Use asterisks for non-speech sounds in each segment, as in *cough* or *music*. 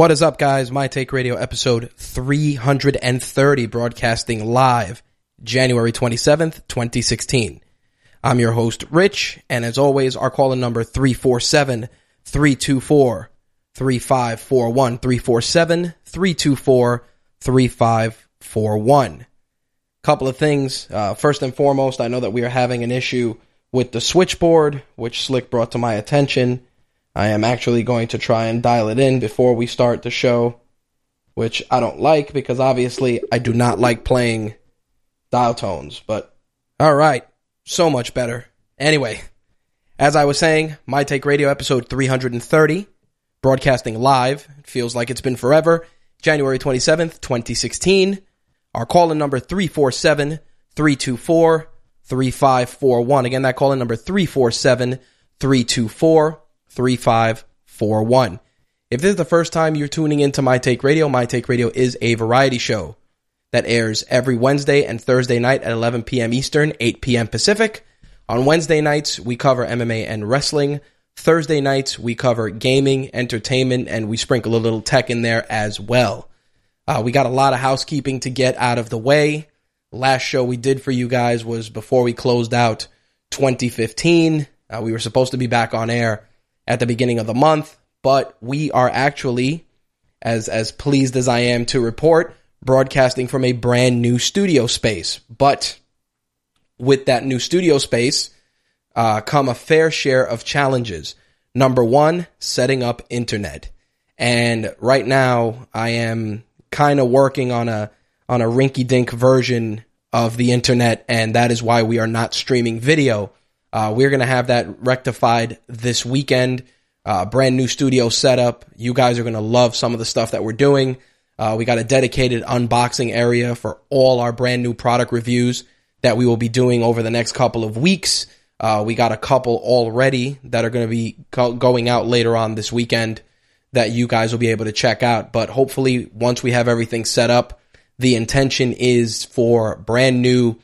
What is up, guys? My Take Radio episode 330, broadcasting live January 27th, 2016. I'm your host, Rich, and as always, our call in number 347 324 3541. 347 324 3541. Couple of things. Uh, first and foremost, I know that we are having an issue with the switchboard, which Slick brought to my attention. I am actually going to try and dial it in before we start the show, which I don't like because obviously I do not like playing dial tones, but all right, so much better. Anyway, as I was saying, My Take Radio episode 330, broadcasting live. It feels like it's been forever. January 27th, 2016. Our call in number 347 324 3541. Again, that call in number 347 324 3541. If this is the first time you're tuning into My Take Radio, My Take Radio is a variety show that airs every Wednesday and Thursday night at 11 p.m. Eastern, 8 p.m. Pacific. On Wednesday nights, we cover MMA and wrestling. Thursday nights, we cover gaming, entertainment, and we sprinkle a little tech in there as well. Uh, we got a lot of housekeeping to get out of the way. Last show we did for you guys was before we closed out 2015. Uh, we were supposed to be back on air at the beginning of the month, but we are actually, as as pleased as I am to report, broadcasting from a brand new studio space. But with that new studio space, uh, come a fair share of challenges. Number one, setting up internet, and right now I am kind of working on a on a rinky dink version of the internet, and that is why we are not streaming video uh, we're going to have that rectified this weekend. Uh, brand new studio setup. You guys are going to love some of the stuff that we're doing. Uh, we got a dedicated unboxing area for all our brand new product reviews that we will be doing over the next couple of weeks. Uh, we got a couple already that are going to be co- going out later on this weekend that you guys will be able to check out. But hopefully, once we have everything set up, the intention is for brand new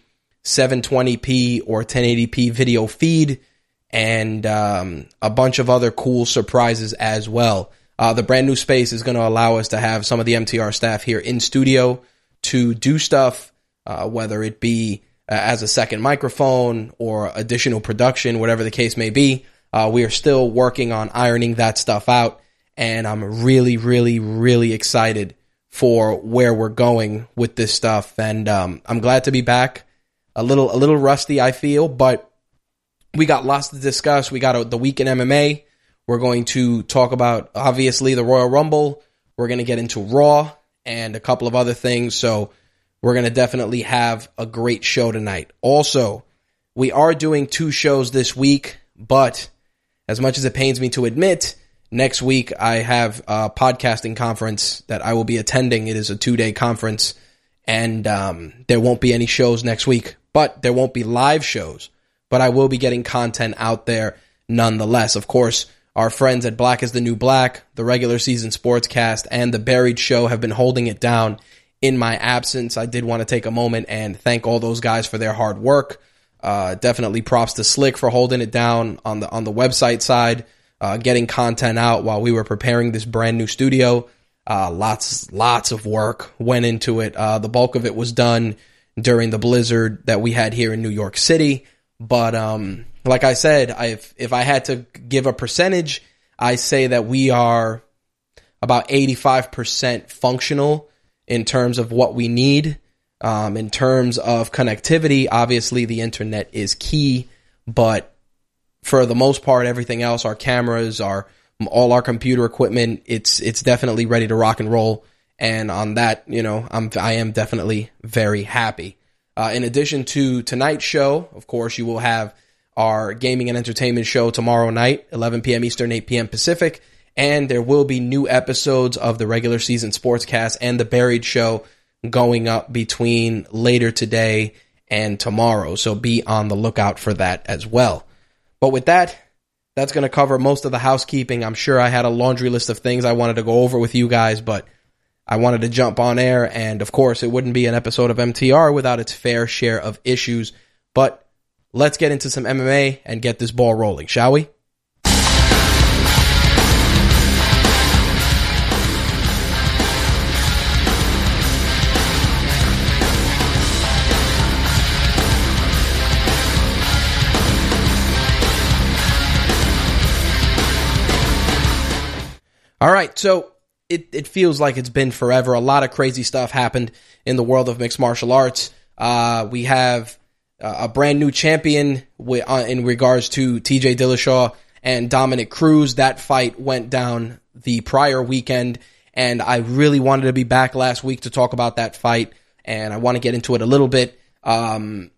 720p or 1080p video feed and um, a bunch of other cool surprises as well. Uh, the brand new space is going to allow us to have some of the MTR staff here in studio to do stuff, uh, whether it be uh, as a second microphone or additional production, whatever the case may be. Uh, we are still working on ironing that stuff out, and I'm really, really, really excited for where we're going with this stuff. And um, I'm glad to be back a little a little rusty, I feel, but we got lots to discuss. We got a, the week in MMA. We're going to talk about obviously the Royal Rumble. We're going to get into Raw and a couple of other things. So we're going to definitely have a great show tonight. Also, we are doing two shows this week, but as much as it pains me to admit, next week I have a podcasting conference that I will be attending. It is a two day conference, and um, there won't be any shows next week but there won't be live shows. But I will be getting content out there nonetheless. Of course, our friends at Black is the New Black, the regular season sportscast, and the Buried Show have been holding it down in my absence. I did want to take a moment and thank all those guys for their hard work. Uh, definitely props to Slick for holding it down on the on the website side, uh, getting content out while we were preparing this brand new studio. Uh, lots lots of work went into it. Uh, the bulk of it was done during the blizzard that we had here in New York City. But um, like I said, I, if I had to give a percentage, I say that we are about eighty five percent functional in terms of what we need. Um, in terms of connectivity, obviously the internet is key, but for the most part, everything else, our cameras, our all our computer equipment, it's it's definitely ready to rock and roll. And on that, you know, I'm I am definitely very happy. Uh, in addition to tonight's show, of course, you will have our gaming and entertainment show tomorrow night, 11 p.m. Eastern, 8 p.m. Pacific, and there will be new episodes of the regular season sportscast and the Buried Show going up between later today and tomorrow. So be on the lookout for that as well. But with that, that's going to cover most of the housekeeping. I'm sure I had a laundry list of things I wanted to go over with you guys, but I wanted to jump on air. And of course, it wouldn't be an episode of MTR without its fair share of issues. But let's get into some MMA and get this ball rolling, shall we? All right, so it, it feels like it's been forever. A lot of crazy stuff happened in the world of mixed martial arts. Uh, we have uh, a brand new champion uh, in regards to TJ Dillashaw and Dominick Cruz. That fight went down the prior weekend, and I really wanted to be back last week to talk about that fight, and I want to get into it a little bit. Um,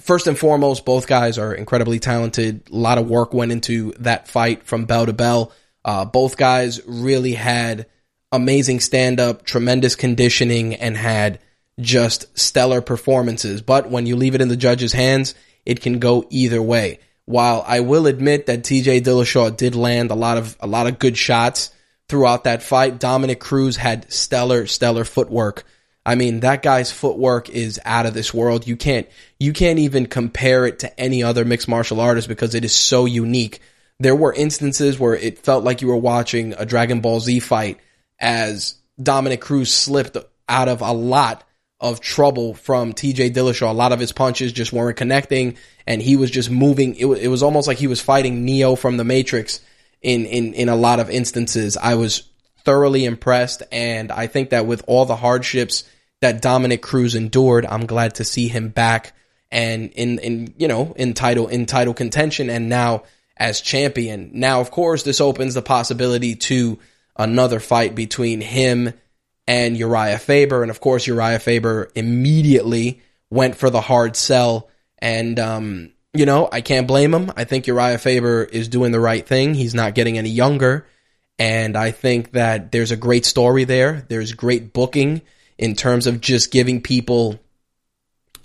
first and foremost, both guys are incredibly talented. A lot of work went into that fight from bell to bell. Uh, both guys really had amazing stand up, tremendous conditioning, and had just stellar performances. But when you leave it in the judge's hands, it can go either way. While I will admit that TJ Dillashaw did land a lot of a lot of good shots throughout that fight, Dominick Cruz had stellar stellar footwork. I mean, that guy's footwork is out of this world. You can't you can't even compare it to any other mixed martial artist because it is so unique there were instances where it felt like you were watching a Dragon Ball Z fight as Dominick Cruz slipped out of a lot of trouble from TJ Dillashaw. A lot of his punches just weren't connecting and he was just moving. It, it was almost like he was fighting Neo from the Matrix in, in, in a lot of instances. I was thoroughly impressed and I think that with all the hardships that Dominick Cruz endured, I'm glad to see him back and in, in, you know, in title, in title contention and now as champion. Now, of course, this opens the possibility to another fight between him and Uriah Faber. And of course, Uriah Faber immediately went for the hard sell. And, um, you know, I can't blame him. I think Uriah Faber is doing the right thing. He's not getting any younger. And I think that there's a great story there. There's great booking in terms of just giving people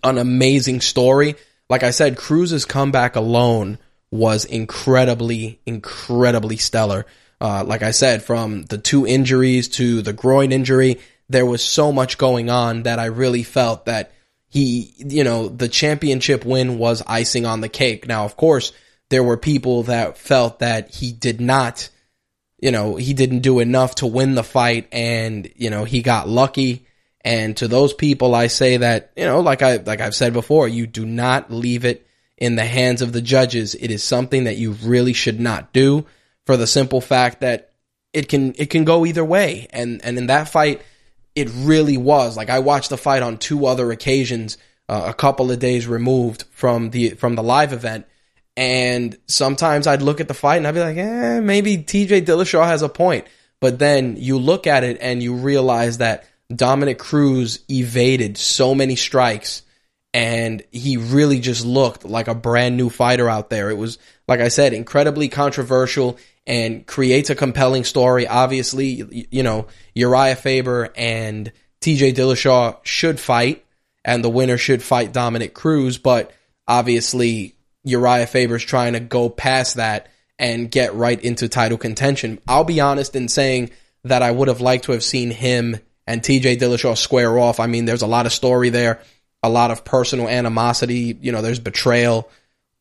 an amazing story. Like I said, Cruz's comeback alone was incredibly, incredibly stellar. Uh, like I said, from the two injuries to the groin injury, there was so much going on that I really felt that he, you know, the championship win was icing on the cake. Now, of course, there were people that felt that he did not, you know, he didn't do enough to win the fight and, you know, he got lucky. And to those people, I say that, you know, like I, like I've said before, you do not leave it in the hands of the judges. It is something that you really should not do for the simple fact that it can it can go either way. And and in that fight, it really was. Like I watched the fight on two other occasions, uh, a couple of days removed from the from the live event. And sometimes I'd look at the fight and I'd be like, eh, maybe TJ Dillashaw has a point. But then you look at it and you realize that Dominick Cruz evaded so many strikes and he really just looked like a brand new fighter out there. It was, like I said, incredibly controversial and creates a compelling story. Obviously, you know, Uriah Faber and TJ Dillashaw should fight, and the winner should fight Dominick Cruz, but obviously, Uriah Faber's trying to go past that and get right into title contention. I'll be honest in saying that I would have liked to have seen him and TJ Dillashaw square off. I mean, there's a lot of story there a lot of personal animosity. You know, there's betrayal,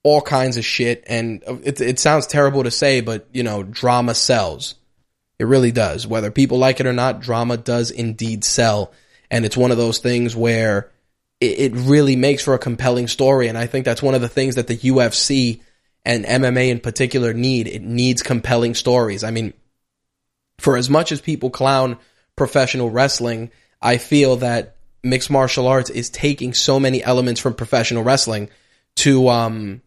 all kinds of shit. And it, it sounds terrible to say, but, you know, drama sells. It really does. Whether people like it or not, drama does indeed sell. And it's one of those things where it, it really makes for a compelling story. And I think that's one of the things that the UFC and MMA in particular need. It needs compelling stories. I mean, for as much as people clown professional wrestling, I feel that mixed martial arts is taking so many elements from professional wrestling to um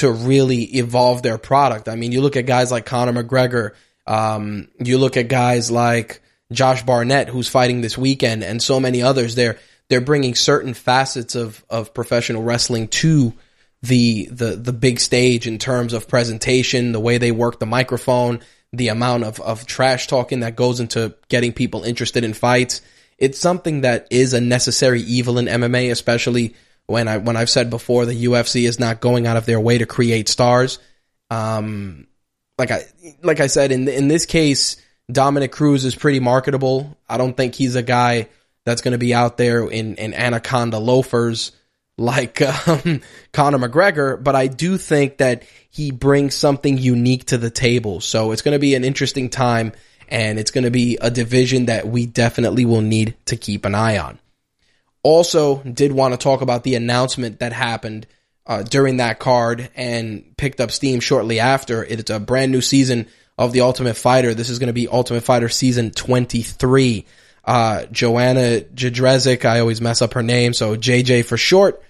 to really evolve their product. I mean, you look at guys like Conor McGregor, um, you look at guys like Josh Barnett, who's fighting this weekend, and so many others. They're they're bringing certain facets of of professional wrestling to the the the big stage in terms of presentation, the way they work the microphone, the amount of of trash talking that goes into getting people interested in fights it's something that is a necessary evil in MMA, especially when I when I've said before the UFC is not going out of their way to create stars. Um, like I like I said in in this case, Dominick Cruz is pretty marketable. I don't think he's a guy that's going to be out there in in anaconda loafers like *laughs* um, Conor McGregor, but I do think that he brings something unique to the table. So it's going to be an interesting time and it's going to be a division that we definitely will need to keep an eye on. Also, did want to talk about the announcement that happened uh, during that card and picked up steam shortly after. It's a brand new season of the Ultimate Fighter. This is going to be Ultimate Fighter season 23. Uh, Joanna Jędrzejczyk, I always mess up her name, so JJ for short,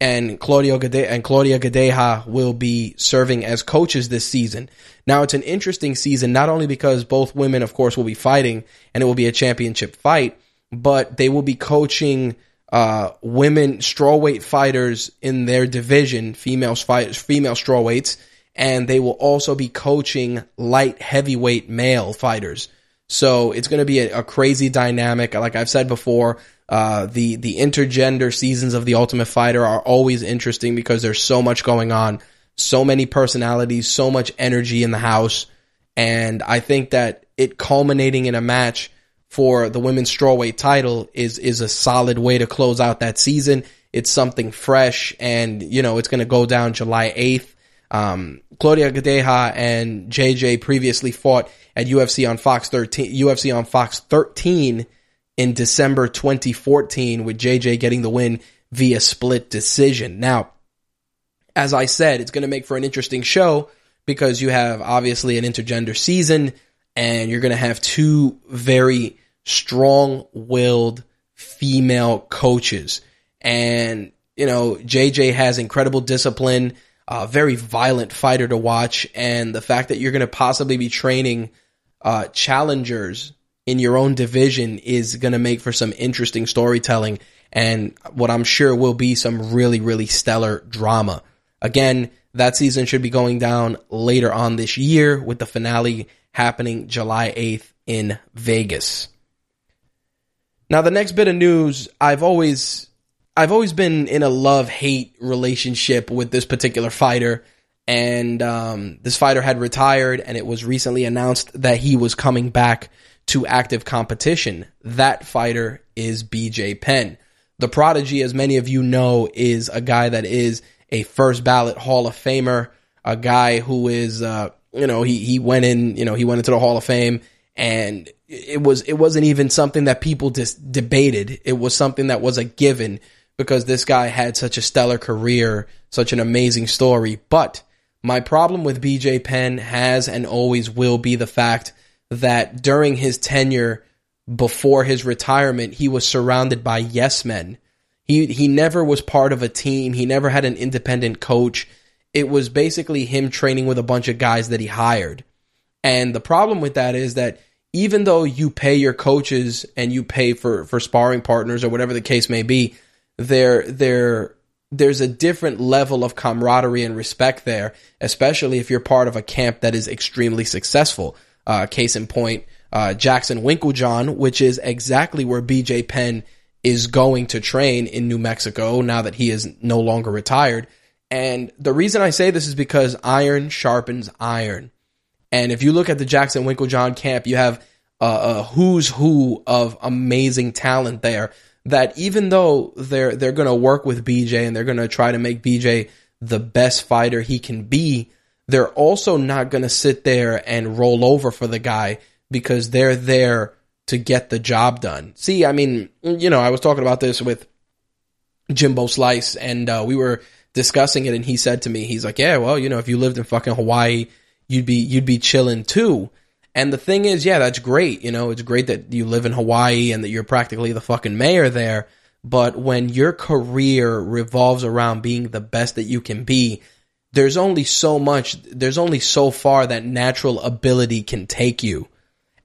and Claudio Gade- and Claudia Gadelha will be serving as coaches this season. Now it's an interesting season, not only because both women, of course, will be fighting and it will be a championship fight, but they will be coaching uh, women strawweight fighters in their division, female fight, female strawweights, and they will also be coaching light heavyweight male fighters. So it's going to be a, a, crazy dynamic. Like I've said before, uh, the the intergender seasons of the Ultimate Fighter are always interesting because there's so much going on so many personalities, so much energy in the house. And I think that it culminating in a match for the women's strawweight title is, is a solid way to close out that season. It's something fresh and, you know, it's going to go down July 8th. Um, Claudia Gadelha and JJ previously fought at UFC on Fox 13, UFC on Fox 13 in December 2014 with JJ getting the win via split decision. Now, as I said, it's going to make for an interesting show because you have obviously an intergender season and you're going to have two very strong willed female coaches. And, you know, JJ has incredible discipline, a very violent fighter to watch. And the fact that you're going to possibly be training uh, challengers in your own division is going to make for some interesting storytelling and what I'm sure will be some really, really stellar drama. Again, that season should be going down later on this year with the finale happening July 8th in Vegas. Now, the next bit of news, I've always I've always been in a love-hate relationship with this particular fighter and um, this fighter had retired and it was recently announced that he was coming back to active competition. That fighter is BJ Penn. The Prodigy, as many of you know, is a guy that is a first ballot Hall of Famer, a guy who is, uh, you know, he, he went in, you know, he went into the Hall of Fame and it was, it wasn't even something that people just debated. It was something that was a given because this guy had such a stellar career, such an amazing story. But my problem with BJ Penn has and always will be the fact that during his tenure before his retirement, he was surrounded by yes men he he never was part of a team. He never had an independent coach. It was basically him training with a bunch of guys that he hired. And the problem with that is that even though you pay your coaches and you pay for for sparring partners or whatever the case may be, there there there's a different level of camaraderie and respect there, especially if you're part of a camp that is extremely successful. Uh, case in point, uh, Jackson Winkeljohn, which is exactly where BJ Penn is going to train in New Mexico now that he is no longer retired. And the reason I say this is because iron sharpens iron. And if you look at the Jackson Winkeljohn camp, you have a, a who's who of amazing talent there. that even though they're they're going to work with BJ and they're going to try to make BJ the best fighter he can be, they're also not going to sit there and roll over for the guy because they're there to get the job done. See, I mean, you know, I was talking about this with Jimbo Slice and uh, we were discussing it and he said to me, he's like, "Yeah, well, you know, if you lived in fucking Hawaii, you'd be you'd be chilling too." And the thing is, yeah, that's great. You know, it's great that you live in Hawaii and that you're practically the fucking mayor there. But when your career revolves around being the best that you can be, there's only so much, there's only so far that natural ability can take you.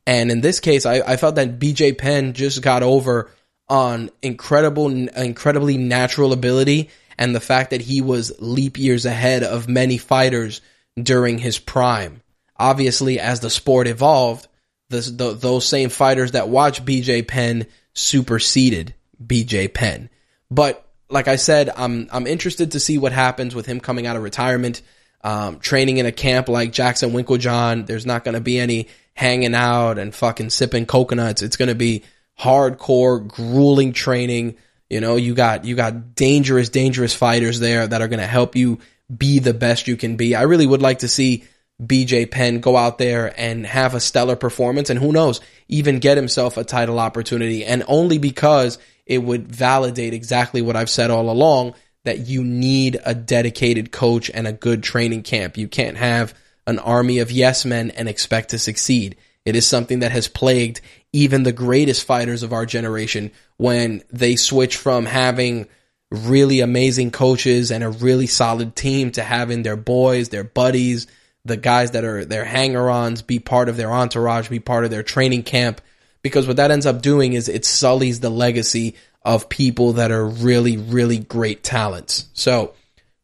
And in this case, I, I felt that BJ Penn just got over on incredible, incredibly natural ability and the fact that he was leap years ahead of many fighters during his prime. Obviously, as the sport evolved, the, those same fighters that watch BJ Penn superseded BJ Penn. But like I said, I'm I'm interested to see what happens with him coming out of retirement, um, training in a camp like Jackson Winkeljohn. There's not going to be any hanging out and fucking sipping coconuts. It's going to be hardcore, grueling training. You know, you got you got dangerous, dangerous fighters there that are going to help you be the best you can be. I really would like to see BJ Penn go out there and have a stellar performance, and who knows, even get himself a title opportunity, and only because it would validate exactly what I've said all along that you need a dedicated coach and a good training camp. You can't have an army of yes men and expect to succeed. It is something that has plagued even the greatest fighters of our generation when they switch from having really amazing coaches and a really solid team to having their boys, their buddies, the guys that are their hanger-ons be part of their entourage, be part of their training camp, because what that ends up doing is it sullies the legacy of people that are really, really great talents. So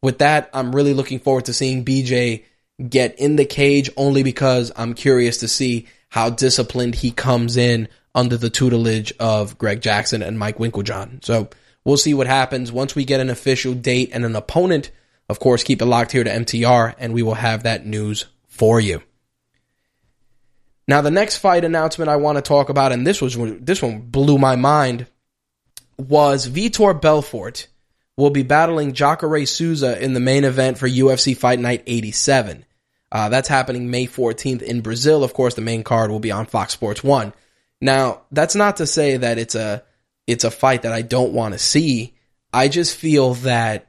with that, I'm really looking forward to seeing BJ get in the cage only because I'm curious to see how disciplined he comes in under the tutelage of Greg Jackson and Mike Winkeljohn. So we'll see what happens once we get an official date and an opponent. Of course, keep it locked here to MTR and we will have that news for you. Now, the next fight announcement I want to talk about, and this was this one blew my mind, was Vitor Belfort will be battling Jacare Souza in the main event for UFC Fight Night 87. Uh, that's happening May 14th in Brazil. Of course, the main card will be on Fox Sports One. Now, that's not to say that it's a it's a fight that I don't want to see. I just feel that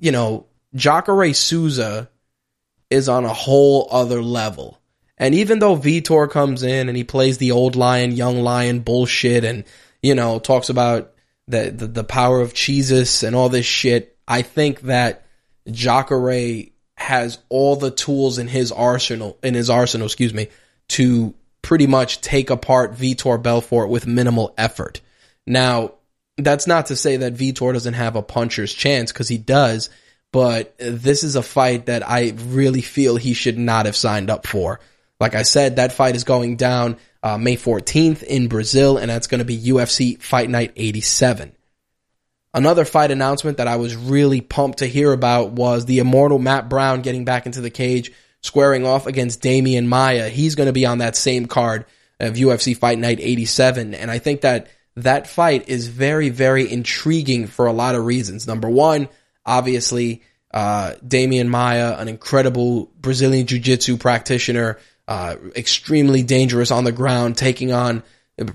you know Jacare Souza is on a whole other level. And even though Vitor comes in and he plays the old lion, young lion bullshit and, you know, talks about the, the, the power of Jesus and all this shit, I think that Jacare has all the tools in his arsenal, in his arsenal, excuse me, to pretty much take apart Vitor Belfort with minimal effort. Now, that's not to say that Vitor doesn't have a puncher's chance because he does, but this is a fight that I really feel he should not have signed up for. Like I said, that fight is going down uh, May 14th in Brazil, and that's going to be UFC Fight Night 87. Another fight announcement that I was really pumped to hear about was the immortal Matt Brown getting back into the cage, squaring off against Demian Maia. He's going to be on that same card of UFC Fight Night 87, and I think that that fight is very, very intriguing for a lot of reasons. Number one, obviously, uh, Demian Maia, an incredible Brazilian Jiu Jitsu practitioner, uh, extremely dangerous on the ground, taking on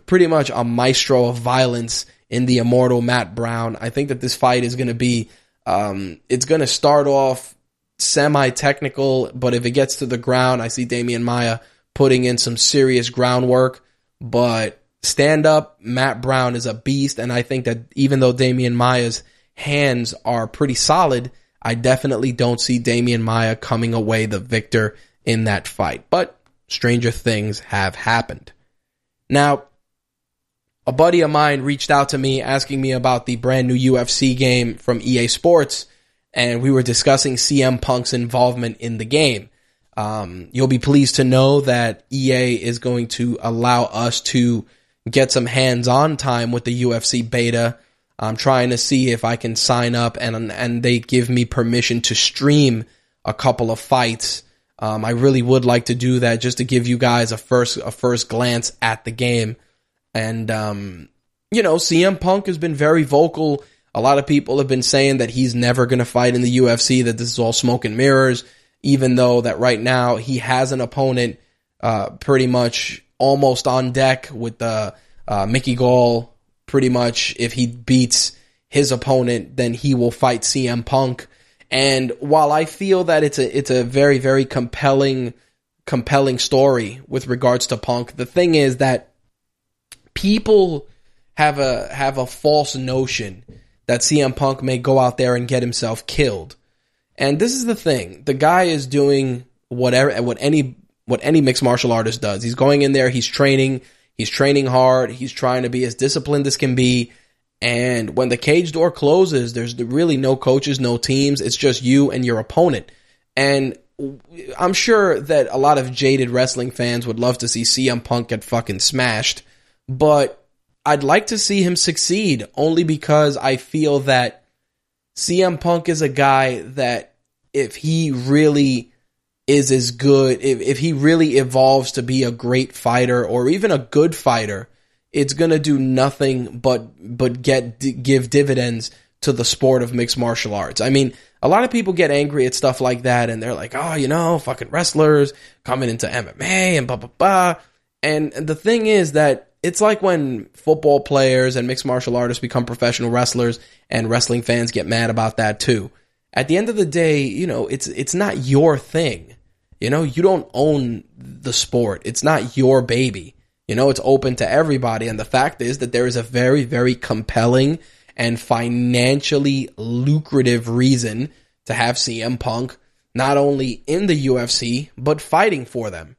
pretty much a maestro of violence in the immortal Matt Brown. I think that this fight is going to be, um, it's going to start off semi technical, but if it gets to the ground, I see Demian Maia putting in some serious groundwork. But stand up, Matt Brown is a beast, and I think that even though Demian Maia's hands are pretty solid, I definitely don't see Demian Maia coming away the victor in that fight. But stranger things have happened. Now, a buddy of mine reached out to me asking me about the brand new UFC game from EA Sports, and we were discussing CM Punk's involvement in the game. Um, you'll be pleased to know that EA is going to allow us to get some hands-on time with the UFC beta I'm trying to see if I can sign up and and they give me permission to stream a couple of fights. Um, I really would like to do that just to give you guys a first a first glance at the game. And um, you know, CM Punk has been very vocal. A lot of people have been saying that he's never going to fight in the UFC, that this is all smoke and mirrors, even though that right now he has an opponent uh, pretty much almost on deck with the uh, Mickey Gall. Pretty much, if he beats his opponent, then he will fight CM Punk. And while I feel that it's a it's a very very compelling compelling story with regards to Punk, the thing is that people have a have a false notion that CM Punk may go out there and get himself killed. And this is the thing. The guy is doing whatever what any what any mixed martial artist does. He's going in there, he's training, he's training hard, he's trying to be as disciplined as can be. And when the cage door closes, there's really no coaches, no teams. It's just you and your opponent. And I'm sure that a lot of jaded wrestling fans would love to see CM Punk get fucking smashed, but I'd like to see him succeed only because I feel that CM Punk is a guy that if he really is as good, if, if he really evolves to be a great fighter or even a good fighter, it's going to do nothing but but get give dividends to the sport of mixed martial arts. I mean, a lot of people get angry at stuff like that and they're like, "Oh, you know, fucking wrestlers coming into MMA and blah blah blah." And the thing is that it's like when football players and mixed martial artists become professional wrestlers and wrestling fans get mad about that too. At the end of the day, you know, it's it's not your thing. You know, you don't own the sport. It's not your baby. You know, it's open to everybody. And the fact is that there is a very, very compelling and financially lucrative reason to have CM Punk not only in the UFC, but fighting for them.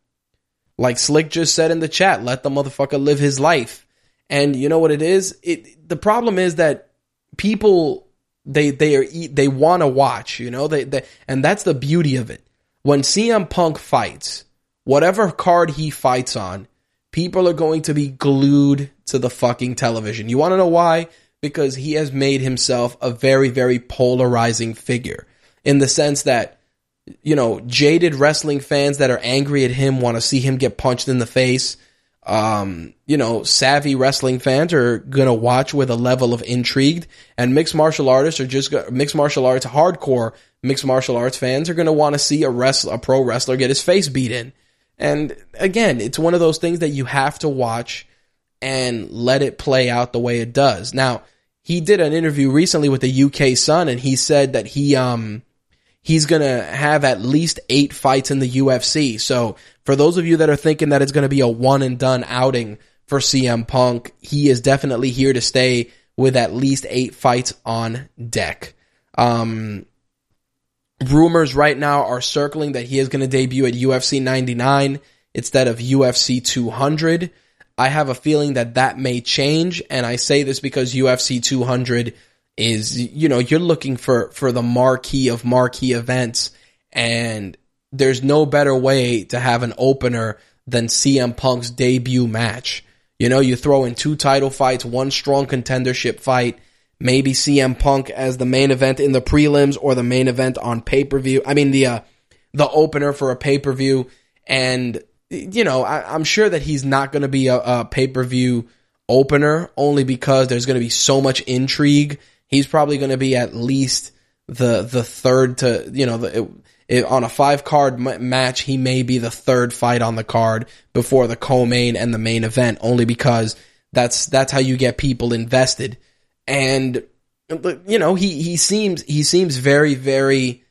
Like Slick just said in the chat, let the motherfucker live his life. And you know what it is? It the problem is that people they they are they want to watch, you know? They, they and that's the beauty of it when CM Punk fights, whatever card he fights on, people are going to be glued to the fucking television. You want to know why? Because he has made himself a very, very polarizing figure in the sense that, you know, jaded wrestling fans that are angry at him want to see him get punched in the face. Um, you know, savvy wrestling fans are gonna watch with a level of intrigue, and mixed martial artists are just mixed martial arts hardcore mixed martial arts fans are to want to see a wrestler, a pro wrestler get his face beat in. And again, it's one of those things that you have to watch and let it play out the way it does. Now, he did an interview recently with the UK Sun and he said that he um he's going to have at least 8 fights in the UFC. So, for those of you that are thinking that it's going to be a one and done outing for CM Punk, he is definitely here to stay with at least 8 fights on deck. Um rumors right now are circling that he is going to debut at UFC 99 instead of UFC 200. I have a feeling that that may change, and I say this because UFC 200 is, you know, you're looking for for the marquee of marquee events, and there's no better way to have an opener than CM Punk's debut match. You know, you throw in two title fights, one strong contendership fight, maybe CM Punk as the main event in the prelims or the main event on pay per view. I mean the uh, the opener for a pay per view, and you know I, am sure that he's not going to be a, a pay per view opener only because there's going to be so much intrigue. He's probably going to be at least the the third to you know the. It, it, on a five card m- match, he may be the third fight on the card before the co-main and the main event, only because that's that's how you get people invested and you know he he seems he seems very very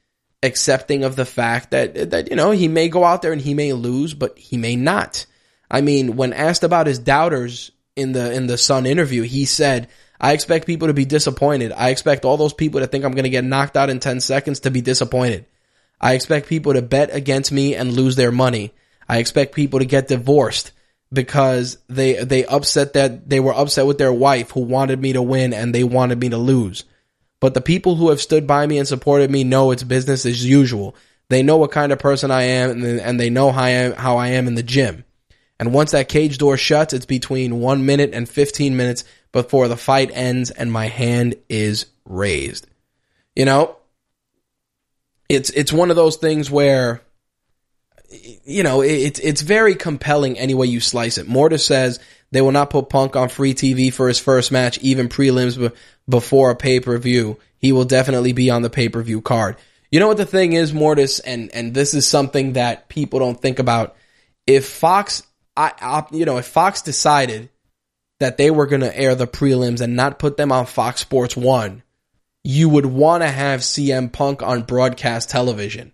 accepting of the fact that that you know he may go out there and he may lose but he may not i mean when asked about his doubters in the in the sun interview he said i expect people to be disappointed i expect all those people to think i'm going to get knocked out in 10 seconds to be disappointed i expect people to bet against me and lose their money i expect people to get divorced because they they upset that they were upset with their wife who wanted me to win and they wanted me to lose. But the people who have stood by me and supported me know it's business as usual. They know what kind of person I am and they know how I am, how I am in the gym. And once that cage door shuts, it's between 1 minute and 15 minutes before the fight ends and my hand is raised. You know, it's it's one of those things where you know, it's it's very compelling any way you slice it. Mortis says They will not put Punk on free TV for his first match, even prelims before a pay per view. He will definitely be on the pay per view card. You know what the thing is, Mortis, and and this is something that people don't think about. If Fox, I, I you know, if Fox decided that they were going to air the prelims and not put them on Fox Sports One, you would want to have CM Punk on broadcast television.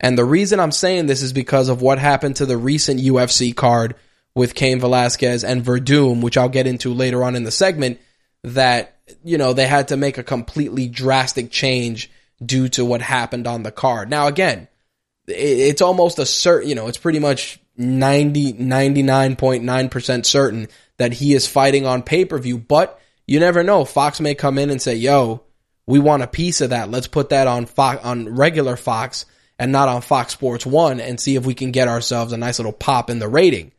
And the reason I'm saying this is because of what happened to the recent UFC card with Cain Velasquez and Werdum, which I'll get into later on in the segment, that, you know, they had to make a completely drastic change due to what happened on the card. Now, again, it's almost a certain, you know, it's pretty much 90, 99.9% certain that he is fighting on pay per view, but you never know. Fox may come in and say, yo, we want a piece of that. Let's put that on Fox, on regular Fox and not on Fox Sports 1 and see if we can get ourselves a nice little pop in the rating.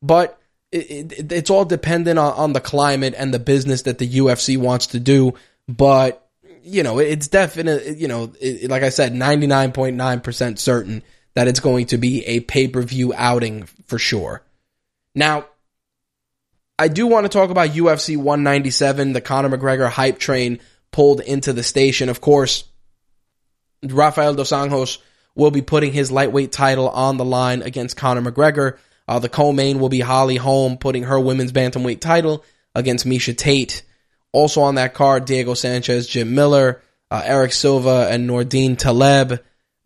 But it, it, it's all dependent on, on the climate and the business that the UFC wants to do. But, you know, it's definitely, you know, it, like I said, 99.9% certain that it's going to be a pay per view outing for sure. Now, I do want to talk about UFC 197, the Conor McGregor hype train pulled into the station. Of course, Rafael dos Anjos will be putting his lightweight title on the line against Conor McGregor. Uh, the co-main will be Holly Holm putting her women's bantamweight title against Miesha Tate. Also on that card, Diego Sanchez, Jim Miller, uh, Erick Silva, and Nordine Taleb,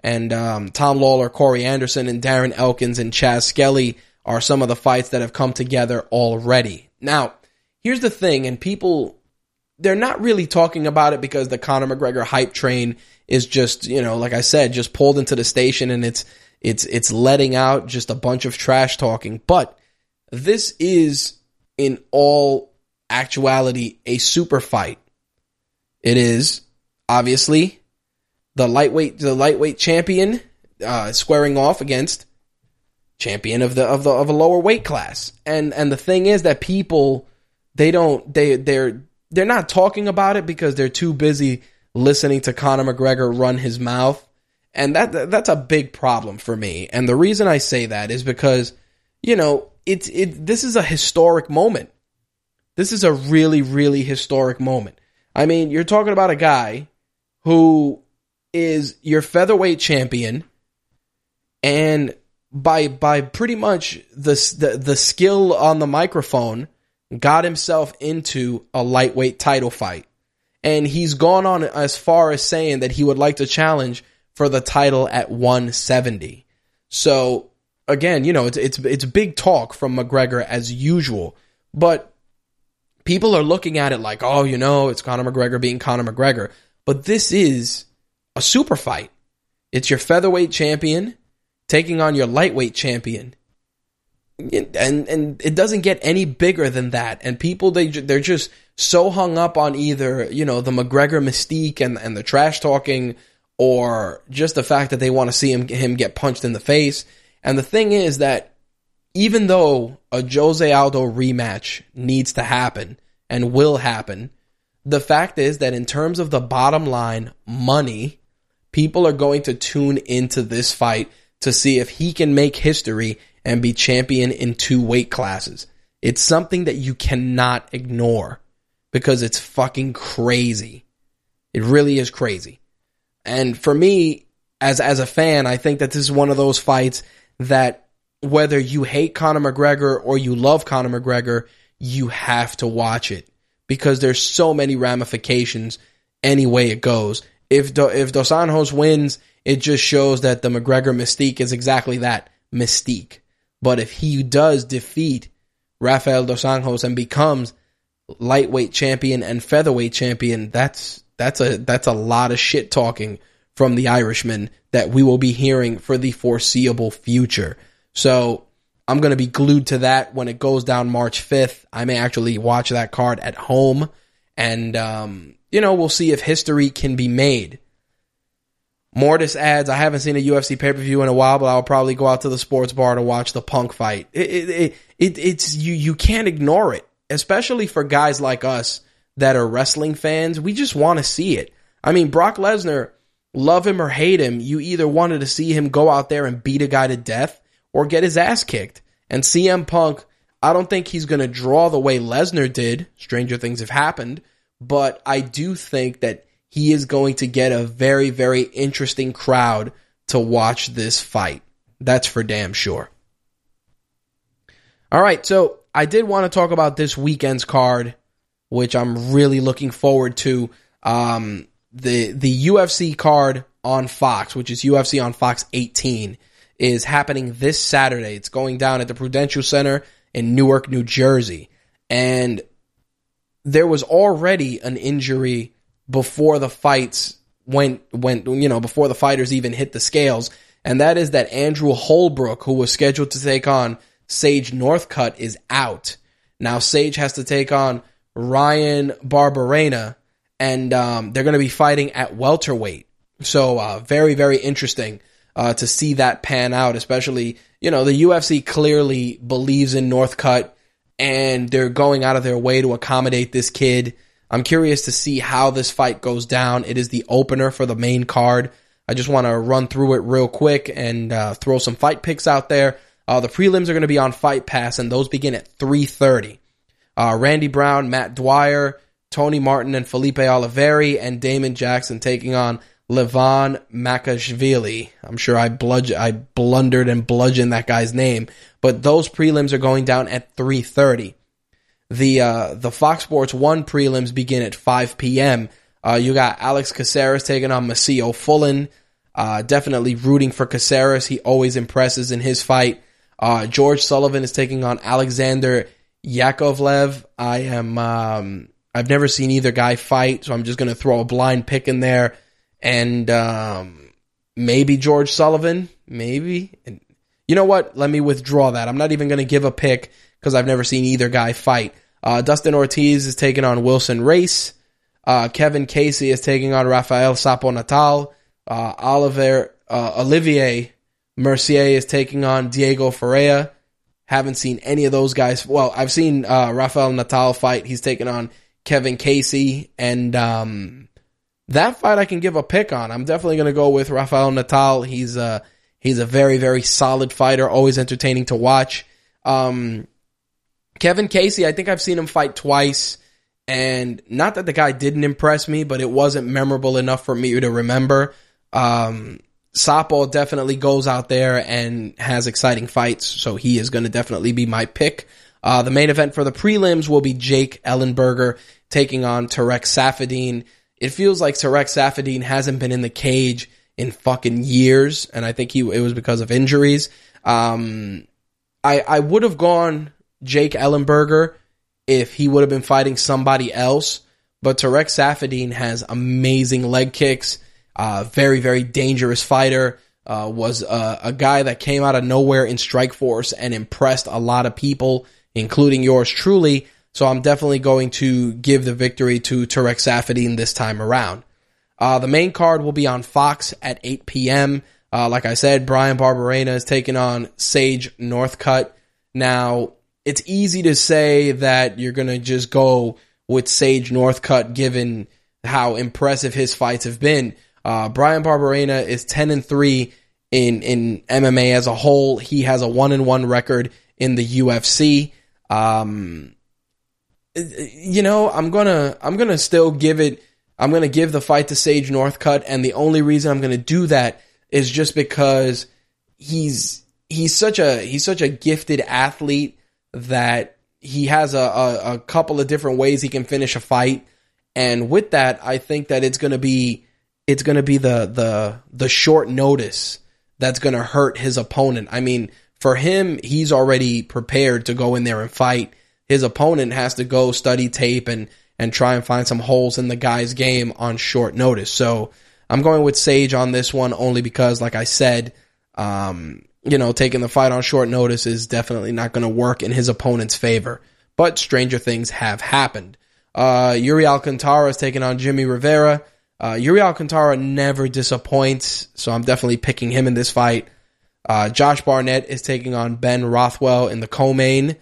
and um, Tom Lawlor, Corey Anderson, and Darren Elkins and Chas Skelly are some of the fights that have come together already. Now, here's the thing, and people, they're not really talking about it because the Conor McGregor hype train is just, you know, like I said, just pulled into the station and it's, it's, it's letting out just a bunch of trash talking. But this is in all actuality a super fight. It is obviously the lightweight, the lightweight champion, uh, squaring off against champion of the of the of a lower weight class. And and the thing is that people they don't they they're they're not talking about it because they're too busy listening to Conor McGregor run his mouth. And that that's a big problem for me. And the reason I say that is because you know, it's it this is a historic moment. This is a really really historic moment. I mean, you're talking about a guy who is your featherweight champion and by by pretty much the, the the skill on the microphone got himself into a lightweight title fight. And he's gone on as far as saying that he would like to challenge for the title at 170. So again, you know, it's it's it's big talk from McGregor as usual, but people are looking at it like, oh, you know, it's Conor McGregor being Conor McGregor, but this is a super fight. It's your featherweight champion taking on your lightweight champion. And and it doesn't get any bigger than that. And people they they're just so hung up on either you know the McGregor mystique and and the trash talking, or just the fact that they want to see him him get punched in the face. And the thing is that even though a Jose Aldo rematch needs to happen and will happen, the fact is that in terms of the bottom line money, people are going to tune into this fight to see if he can make history and be champion in two weight classes. It's something that you cannot ignore because it's fucking crazy. It really is crazy. And for me, as as a fan, I think that this is one of those fights that whether you hate Conor McGregor or you love Conor McGregor, you have to watch it because there's so many ramifications any way it goes. If Do, if Dos Anjos wins, it just shows that the McGregor mystique is exactly that mystique. But if he does defeat Rafael dos Anjos and becomes lightweight champion and featherweight champion, that's that's a that's a lot of shit talking from the Irishman that we will be hearing for the foreseeable future. So I'm going to be glued to that when it goes down March 5th. I may actually watch that card at home and um, you know, we'll see if history can be made. Mortis adds, I haven't seen a UFC pay per view in a while, but I'll probably go out to the sports bar to watch the Punk fight. It, it, it, it's you you can't ignore it, especially for guys like us that are wrestling fans. We just want to see it. I mean, Brock Lesnar, love him or hate him, you either wanted to see him go out there and beat a guy to death or get his ass kicked. And CM Punk, I don't think he's going to draw the way Lesnar did. Stranger things have happened, but I do think that he is going to get a very, very interesting crowd to watch this fight. That's for damn sure. All right, so I did want to talk about this weekend's card, which I'm really looking forward to. Um, the the UFC card on Fox, which is UFC on Fox 18, is happening this Saturday. It's going down at the Prudential Center in Newark, New Jersey, and there was already an injury before the fights went went you know before the fighters even hit the scales, and that is that Andrew Holbrook, who was scheduled to take on Sage Northcutt, is out. Now Sage has to take on Ryan Barberena, and um, they're going to be fighting at welterweight. So uh, very very interesting uh, to see that pan out, especially you know the UFC clearly believes in Northcutt and they're going out of their way to accommodate this kid. I'm curious to see how this fight goes down. It is the opener for the main card. I just want to run through it real quick and uh, throw some fight picks out there. Uh, the prelims are going to be on Fight Pass, and those begin at 3:30. Uh, Randy Brown, Matt Dwyer, Tony Martin, and Felipe Olivieri, and Damon Jackson taking on Levon Makashvili. I'm sure I bludge I blundered and bludgeoned that guy's name, but those prelims are going down at 3:30. The uh, the Fox Sports One prelims begin at 5 p.m. Uh, you got Alex Caceres taking on Masio Fullen. Uh, definitely rooting for Caceres. He always impresses in his fight. Uh, George Sullivan is taking on Alexander Yakovlev. I am um, I've never seen either guy fight, so I'm just going to throw a blind pick in there, and um, maybe George Sullivan, maybe. And you know what? Let me withdraw that. I'm not even going to give a pick because I've never seen either guy fight. Uh, Dustin Ortiz is taking on Wilson Reis. Uh, Kevin Casey is taking on Rafael Sapo Natal. Uh, Oliver, uh, Olivier Mercier is taking on Diego Ferreira. Haven't seen any of those guys. Well, I've seen uh, Rafael Natal fight. He's taking on Kevin Casey, and um, that fight I can give a pick on. I'm definitely going to go with Rafael Natal. He's uh, He's a very, very solid fighter, always entertaining to watch. Um, Kevin Casey, I think I've seen him fight twice, and not that the guy didn't impress me, but it wasn't memorable enough for me to remember. Um, Sapo definitely goes out there and has exciting fights, so he is going to definitely be my pick. Uh, the main event for the prelims will be Jake Ellenberger taking on Tarek Saffiedine. It feels like Tarek Saffiedine hasn't been in the cage in fucking years, and I think he it was because of injuries. Um, I I would have gone Jake Ellenberger if he would have been fighting somebody else, but Tarek Saffiedine has amazing leg kicks. Uh, very very dangerous fighter. Uh, was a, a guy that came out of nowhere in Strikeforce and impressed a lot of people, including yours truly. So I'm definitely going to give the victory to Tarek Saffiedine this time around. Uh, the main card will be on Fox at 8 p.m. Uh, like I said, Bryan Barberena is taking on Sage Northcutt. Now, it's easy to say that you're going to just go with Sage Northcutt given how impressive his fights have been. Uh, Bryan Barberena is 10 and 3 in, in MMA as a whole. He has a 1 and 1 record in the UFC. Um, you know, I'm gonna, I'm gonna still give it I'm to give the fight to Sage Northcutt, and the only reason I'm to do that is just because he's he's such a he's such a gifted athlete that he has a, a, a couple of different ways he can finish a fight, and with that, I think that it's to be it's to be the the the short notice that's to hurt his opponent. I mean, for him, he's already prepared to go in there and fight. His opponent has to go study tape and and try and find some holes in the guy's game on short notice. So I'm going with Sage on this one only because, like I said, um, you know, taking the fight on short notice is definitely not going to work in his opponent's favor. But stranger things have happened. Uh, Iuri Alcantara is taking on Jimmie Rivera. Uh, Iuri Alcantara never disappoints, so I'm definitely picking him in this fight. Uh, Josh Barnett is taking on Ben Rothwell in the co-main.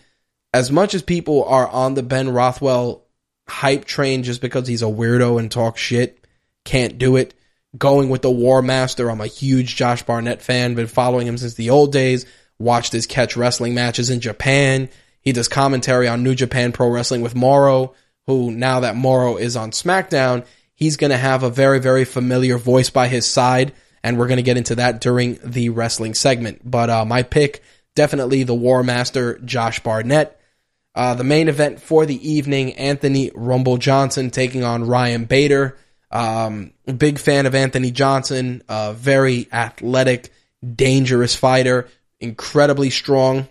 As much as people are on the Ben Rothwell hype train just because he's a weirdo and talks shit. Can't do it. Going with the War Master. I'm a huge Josh Barnett fan. Been following him since the old days. Watched his catch wrestling matches in Japan. He does commentary on New Japan Pro Wrestling with Mauro, who now that Mauro is on SmackDown, he's going to have a very, very familiar voice by his side. And we're going to get into that during the wrestling segment. But uh, my pick, definitely the War Master, Josh Barnett. Uh, the main event for the evening, Anthony Rumble Johnson taking on Ryan Bader. Um, big fan of Anthony Johnson, very athletic, dangerous fighter, incredibly strong,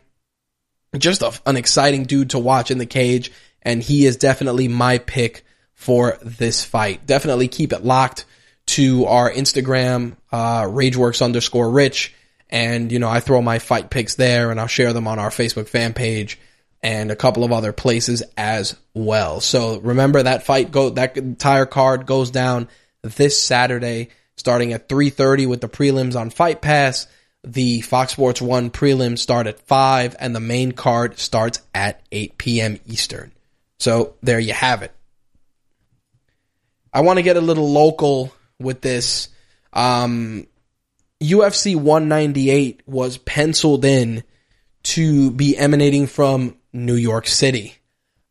just a, an exciting dude to watch in the cage, and he is definitely my pick for this fight. Definitely keep it locked to our Instagram, uh, RageWorks underscore Rich, and you know I throw my fight picks there, and I'll share them on our Facebook fan page and a couple of other places as well. So remember that fight go that entire card goes down this Saturday starting at 3:30 with the prelims on Fight Pass. The Fox Sports 1 prelims start at 5 and the main card starts at 8 p.m. Eastern. So there you have it. I want to get a little local with this. Um, UFC 198 was penciled in to be emanating from New York City.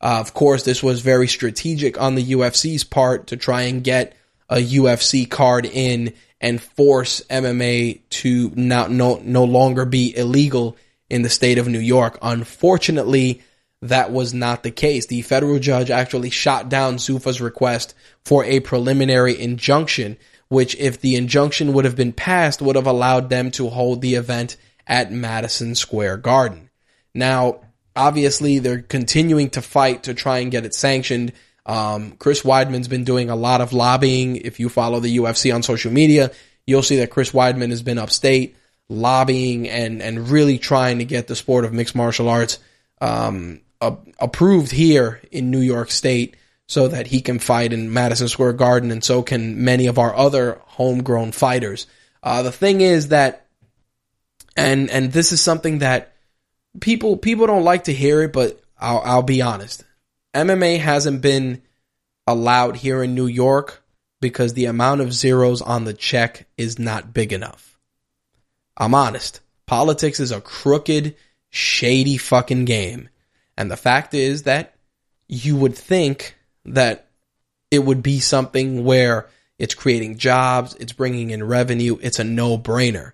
Uh, of course, this was very strategic on the UFC's part to try and get a UFC card in and force MMA to not no no longer be illegal in the state of New York. Unfortunately, that was not the case. The federal judge actually shot down Zuffa's request for a preliminary injunction, which if the injunction would have been passed would have allowed them to hold the event at Madison Square Garden. Now, obviously they're continuing to fight to try and get it sanctioned. Um, Chris Weidman's been doing a lot of lobbying. If you follow the UFC on social media, you'll see that Chris Weidman has been upstate lobbying and, and really trying to get the sport of mixed martial arts, um, a- approved here in New York State so that he can fight in Madison Square Garden and so can many of our other homegrown fighters. Uh, the thing is that, and, and this is something that people people don't like to hear it, but I'll, I'll be honest. MMA hasn't been allowed here in New York because the amount of zeros on the check is not big enough. I'm honest. Politics is a crooked, shady fucking game. And the fact is that you would think that it would be something where it's creating jobs, it's bringing in revenue, it's a no brainer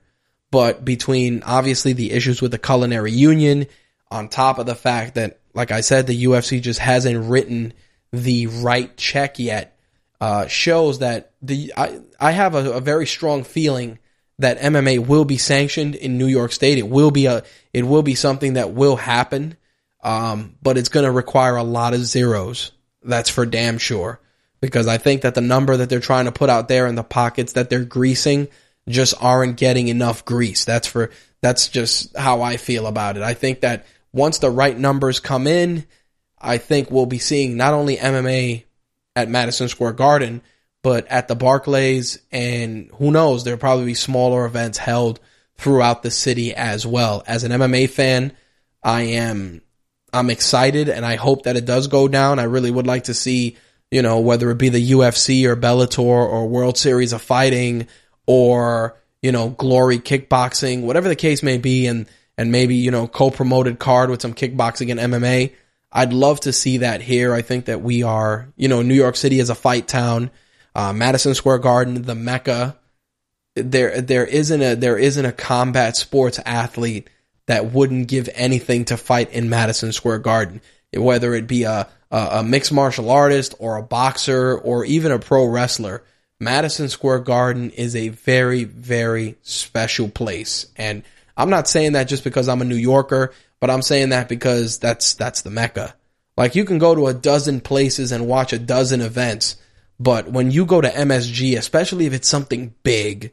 but between obviously the issues with the culinary union, on top of the fact that, like I said, the UFC just hasn't written the right check yet, uh, shows that the I, I have a, a, very strong feeling that MMA will be sanctioned in New York State. It will be a it will be something that will happen, um, but it's going to require a lot of zeros. That's for damn sure. Because I think that the number that they're trying to put out there in the pockets that they're greasing just aren't getting enough grease. That's for that's just how I feel about it. I think that once the right numbers come in, I think we'll be seeing not only MMA at Madison Square Garden, but at the Barclays and who knows, there'll probably be smaller events held throughout the city as well. As an MMA fan, I am I'm excited and I hope that it does go down. I really would like to see, you know, whether it be the UFC or Bellator or World Series of Fighting or you know glory kickboxing whatever the case may be and and maybe you know co-promoted card with some kickboxing and MMA I'd love to see that here. I think that we are you know New York City is a fight town. Uh, Madison Square Garden the mecca. There there isn't a there isn't a combat sports athlete that wouldn't give anything to fight in Madison Square Garden. Whether it be a a, a mixed martial artist or a boxer or even a pro wrestler Madison Square Garden is a very, very special place. And I'm not saying that just because I'm a New Yorker, but I'm saying that because that's, that's the Mecca. Like you can go to a dozen places and watch a dozen events, but when you go to MSG, especially if it's something big,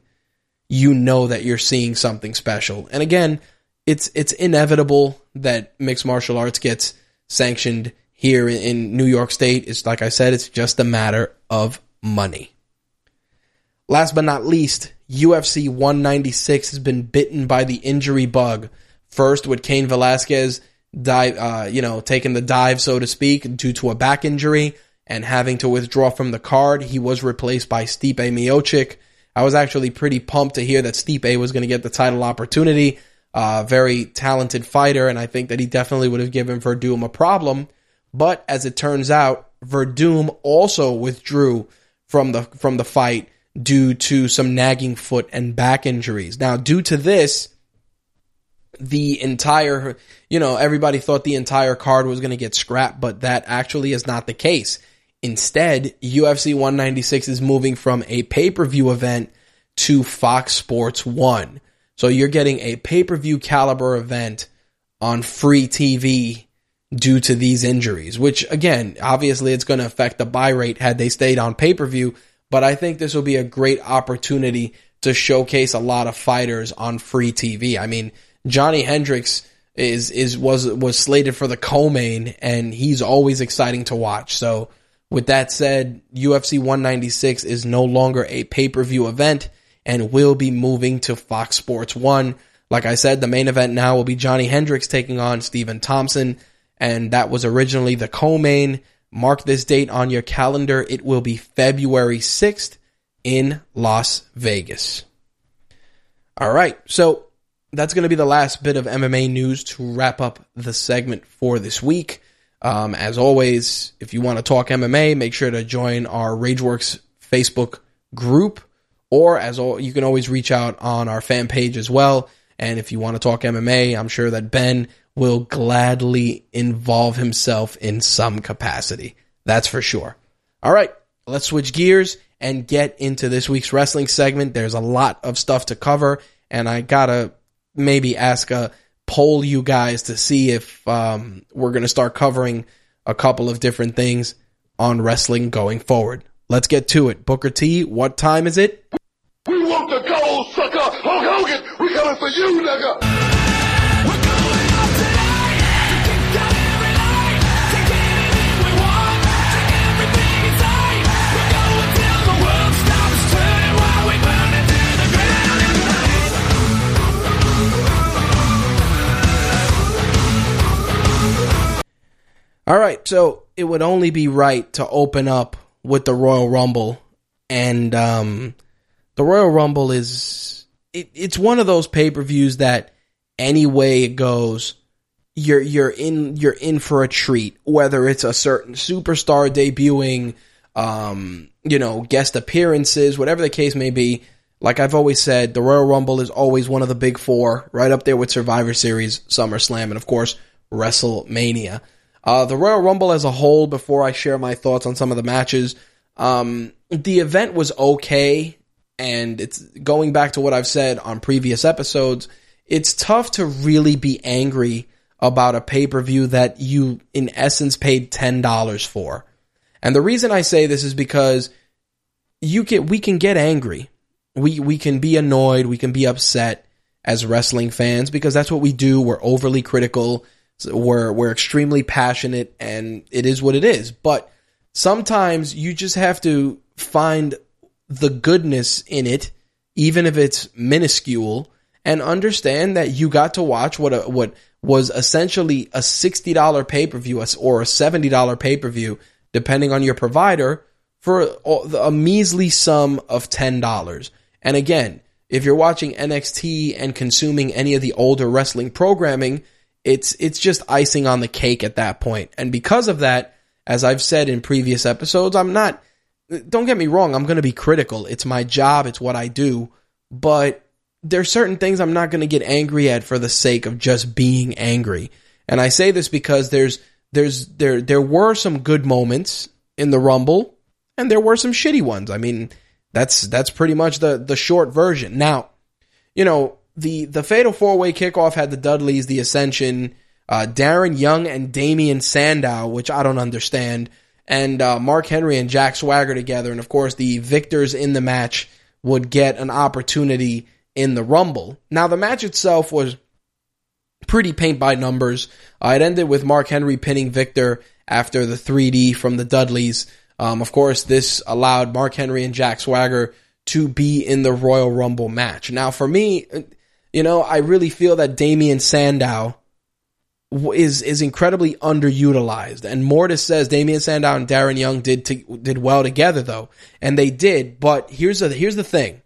you know that you're seeing something special. And again, it's, it's inevitable that mixed martial arts gets sanctioned here in New York State. It's like I said, it's just a matter of money. Last but not least, UFC 196 has been bitten by the injury bug. First with Cain Velasquez dive, uh, you know, taking the dive, so to speak, due to a back injury and having to withdraw from the card. He was replaced by Stipe Miocic. I was actually pretty pumped to hear that Stipe was going to get the title opportunity. uh, very talented fighter, and I think that he definitely would have given Werdum a problem. But as it turns out, Werdum also withdrew from the from the fight due to some nagging foot and back injuries. Now, due to this, the entire, you know, everybody thought the entire card was going to get scrapped, but that actually is not the case. Instead, UFC 196 is moving from a pay-per-view event to Fox Sports 1. So you're getting a pay-per-view caliber event on free TV due to these injuries, which again, obviously it's going to affect the buy rate had they stayed on pay-per-view, but I think this will be a great opportunity to showcase a lot of fighters on free TV. I mean, Johnny Hendricks is is was was slated for the co-main and he's always exciting to watch. So with that said, UFC 196 is no longer a pay-per-view event and will be moving to Fox Sports 1. Like I said, the main event now will be Johnny Hendricks taking on Stephen Thompson, and that was originally the co-main. Mark this date on your calendar. It will be February 6th in Las Vegas. All right, so that's going to be the last bit of MMA news to wrap up the segment for this week. Um, as always, if you want to talk MMA, make sure to join our RageWorks Facebook group or as all, you can always reach out on our fan page as well. And if you want to talk MMA, I'm sure that Ben will gladly involve himself in some capacity. That's for sure. All right, let's switch gears and get into this week's wrestling segment. There's a lot of stuff to cover, and I gotta maybe ask a poll you guys to see if um, we're gonna start covering a couple of different things on wrestling going forward. Let's get to it. Booker T, what time is it? We want the gold, sucker! Hulk Hogan, we coming for you, nigga! All right, so it would only be right to open up with the Royal Rumble, and um, the Royal Rumble is it, it's one of those pay per views that any way it goes, you're you're in you're in for a treat. Whether it's a certain superstar debuting, um, you know, guest appearances, whatever the case may be. Like I've always said, the Royal Rumble is always one of the big four, right up there with Survivor Series, SummerSlam, and of course WrestleMania. Uh, the Royal Rumble as a whole, before I share my thoughts on some of the matches, um, the event was okay. And it's going back to what I've said on previous episodes. It's tough to really be angry about a pay per view that you, in essence, paid $10 for. And the reason I say this is because you can, we can get angry. We, we can be annoyed. We can be upset as wrestling fans because that's what we do. We're overly critical we're we're extremely passionate, and it is what it is. But sometimes you just have to find the goodness in it, even if it's minuscule, and understand that you got to watch what a, what was essentially a sixty dollar pay per view or a seventy dollar pay per view, depending on your provider, for a, a measly sum of ten dollars. And again, if you're watching NXT and consuming any of the older wrestling programming, it's it's just icing on the cake at that point. And because of that, as I've said in previous episodes, I'm not don't get me wrong, I'm going to be critical. It's my job, it's what I do, but there's certain things I'm not going to get angry at for the sake of just being angry. And I say this because there's there's there there were some good moments in the Rumble and there were some shitty ones. I mean, that's that's pretty much the the short version. Now, you know, the the fatal four way kickoff had the Dudleys, the Ascension, uh, Darren Young and Damien Sandow, which I don't understand, and uh, Mark Henry and Jack Swagger together, and of course the victors in the match would get an opportunity in the Rumble. Now the match itself was pretty paint by numbers. Uh, it ended with Mark Henry pinning Viktor after the 3D from the Dudleys. Um, of course, this allowed Mark Henry and Jack Swagger to be in the Royal Rumble match. Now, for me, you know, I really feel that Damien Sandow is is incredibly underutilized. And Mortis says Damien Sandow and Darren Young did to, did well together though, and they did. But here's the here's the thing: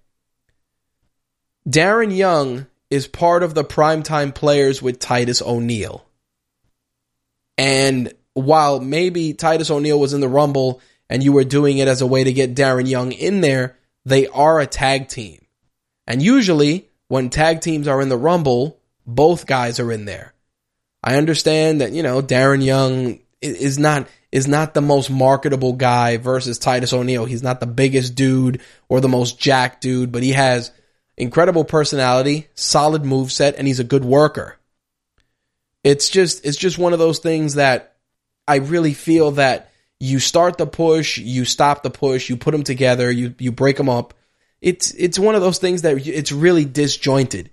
Darren Young is part of the primetime players with Titus O'Neil. And while maybe Titus O'Neil was in the Rumble and you were doing it as a way to get Darren Young in there, they are a tag team. And usually, when tag teams are in the Rumble, both guys are in there. I understand that, you know, Darren Young is not is not the most marketable guy versus Titus O'Neil. He's not the biggest dude or the most jack dude, but he has incredible personality, solid move set, and he's a good worker. It's just it's just one of those things that I really feel that you start the push, you stop the push, you put them together, you you break them up. It's it's one of those things that it's really disjointed.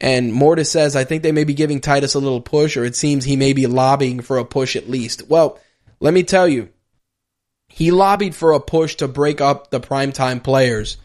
And Mortis says, I think they may be giving Titus a little push, or it seems he may be lobbying for a push at least. Well, let me tell you, he lobbied for a push to break up the primetime players,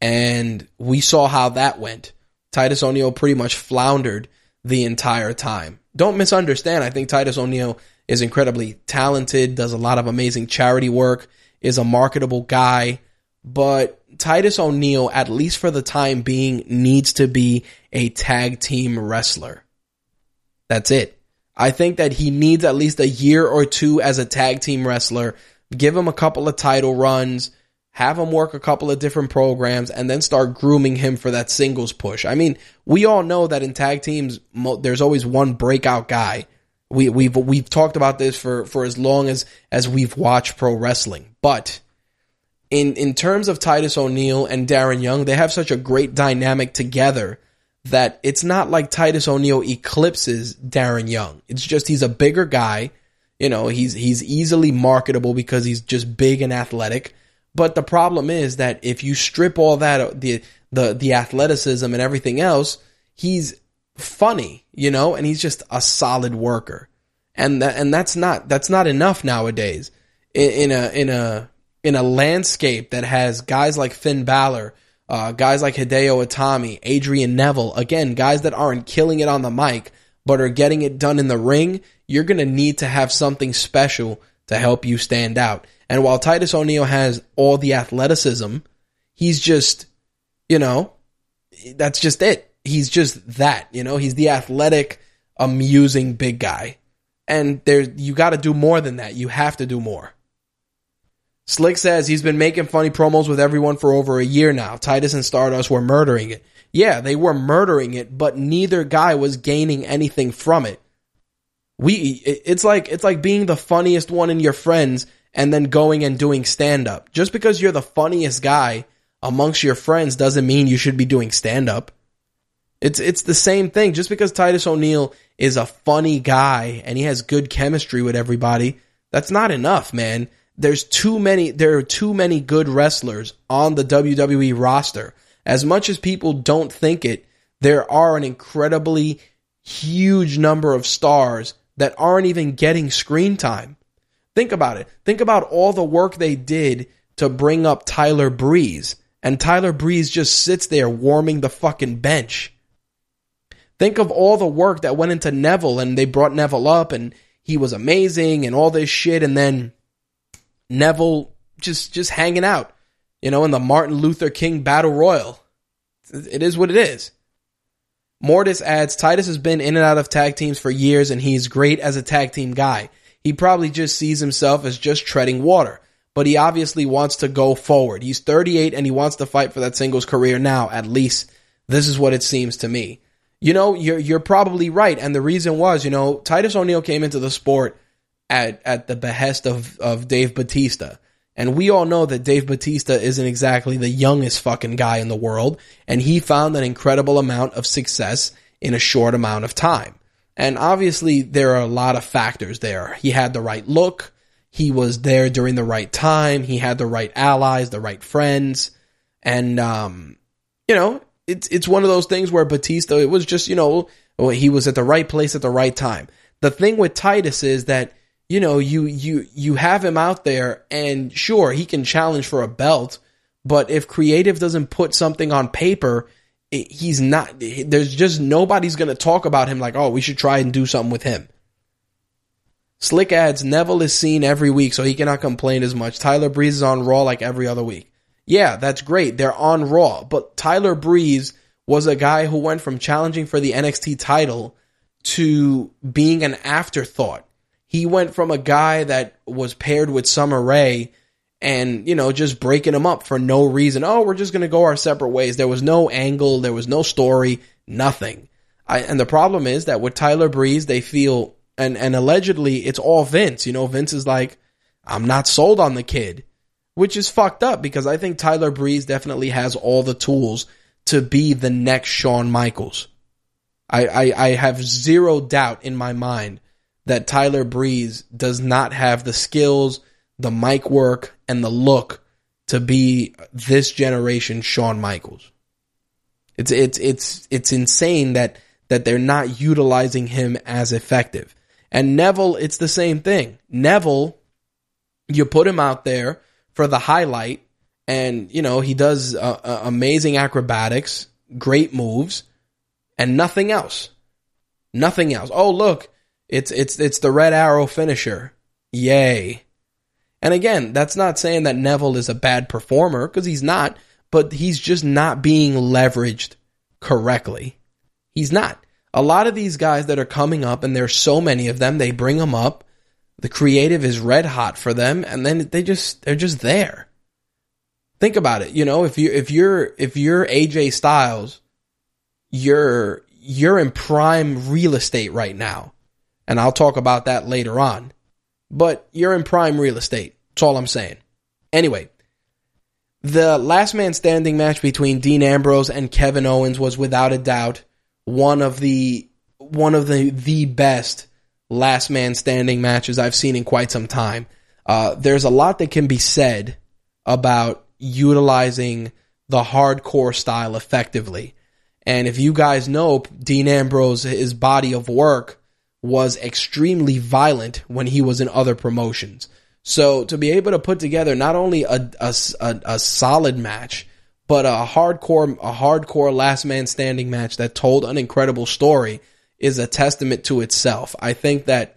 and we saw how that went. Titus O'Neil pretty much floundered the entire time. Don't misunderstand. I think Titus O'Neil is incredibly talented, does a lot of amazing charity work, is a marketable guy, but Titus O'Neil, at least for the time being, needs to be a tag team wrestler. That's it. I think that he needs at least a year or two as a tag team wrestler. Give him a couple of title runs, have him work a couple of different programs, and then start grooming him for that singles push. I mean, we all know that in tag teams, there's always one breakout guy. We, we've we've talked about this for, for as long as as we've watched pro wrestling, but in in terms of Titus O'Neil and Darren Young, they have such a great dynamic together that it's not like Titus O'Neil eclipses Darren Young. It's just he's a bigger guy. You know, he's he's easily marketable because he's just big and athletic. But the problem is that if you strip all that the the the athleticism and everything else, he's funny, you know, and he's just a solid worker. And that, and that's not that's not enough nowadays. In, in a in a in a landscape that has guys like Finn Balor uh, guys like Hideo Itami, Adrian Neville, again, guys that aren't killing it on the mic, but are getting it done in the ring, you're going to need to have something special to help you stand out. And while Titus O'Neil has all the athleticism, he's just, you know, that's just it. He's just that, you know, he's the athletic, amusing big guy. And there, you got to do more than that. You have to do more. Slick says he's been making funny promos with everyone for over a year now. Titus and Stardust were murdering it. Yeah, they were murdering it, but neither guy was gaining anything from it. We, it's like, it's like being the funniest one in your friends and then going and doing stand up. Just because you're the funniest guy amongst your friends doesn't mean you should be doing stand up. It's, it's the same thing. Just because Titus O'Neil is a funny guy and he has good chemistry with everybody, that's not enough, man there's too many there are too many good wrestlers on the WWE roster. As much as people don't think it, there are an incredibly huge number of stars that aren't even getting screen time. Think about it. Think about all the work they did to bring up Tyler Breeze, and Tyler Breeze just sits there warming the fucking bench. Think of all the work that went into Neville, and they brought Neville up, and he was amazing, and all this shit, and then Neville just just hanging out, you know, in the Martin Luther King Battle Royal. It is what it is. Mortis adds Titus has been in and out of tag teams for years and he's great as a tag team guy. He probably just sees himself as just treading water, but he obviously wants to go forward. He's 38 and he wants to fight for that singles career now, at least. This is what it seems to me. You know, you're you're probably right and the reason was, you know, Titus O'Neil came into the sport at at the behest of of Dave Batista. And we all know that Dave Batista isn't exactly the youngest fucking guy in the world, and he found an incredible amount of success in a short amount of time. And obviously there are a lot of factors there. He had the right look, he was there during the right time, he had the right allies, the right friends, and um you know, it's it's one of those things where Batista it was just, you know, he was at the right place at the right time. The thing with Titus is that you know, you you you have him out there, and sure, he can challenge for a belt, but if creative doesn't put something on paper, it, he's not. There's just nobody's going to talk about him like, oh, we should try and do something with him. Slick adds Neville is seen every week, so he cannot complain as much. Tyler Breeze is on Raw like every other week. Yeah, that's great. They're on Raw, but Tyler Breeze was a guy who went from challenging for the NXT title to being an afterthought. He went from a guy that was paired with Summer Rae and, you know, just breaking him up for no reason. Oh, we're just going to go our separate ways. There was no angle. There was no story, nothing. I, and the problem is that with Tyler Breeze, they feel, and, and allegedly it's all Vince. You know, Vince is like, I'm not sold on the kid, which is fucked up because I think Tyler Breeze definitely has all the tools to be the next Shawn Michaels. I, I, I have zero doubt in my mind that Tyler Breeze does not have the skills, the mic work, and the look to be this generation Shawn Michaels. It's it's it's it's insane that that they're not utilizing him as effective. And Neville, it's the same thing. Neville, you put him out there for the highlight, and you know he does uh, uh, amazing acrobatics, great moves, and nothing else. Nothing else. Oh look, it's it's it's the red arrow finisher. Yay. And again, that's not saying that Neville is a bad performer because he's not, but he's just not being leveraged correctly. He's not. A lot of these guys that are coming up, and there's so many of them, they bring them up. The creative is red hot for them, and then they just they're just there. Think about it. You know, if you if you're if you're AJ Styles, you're you're in prime real estate right now. And I'll talk about that later on. But you're in prime real estate. That's all I'm saying. Anyway, the last man standing match between Dean Ambrose and Kevin Owens was without a doubt one of the one of the the best last man standing matches I've seen in quite some time. Uh, there's a lot that can be said about utilizing the hardcore style effectively. And if you guys know, Dean Ambrose, his body of work was extremely violent when he was in other promotions. So to be able to put together not only a, a, a, a solid match, but a hardcore a hardcore last man standing match that told an incredible story is a testament to itself. I think that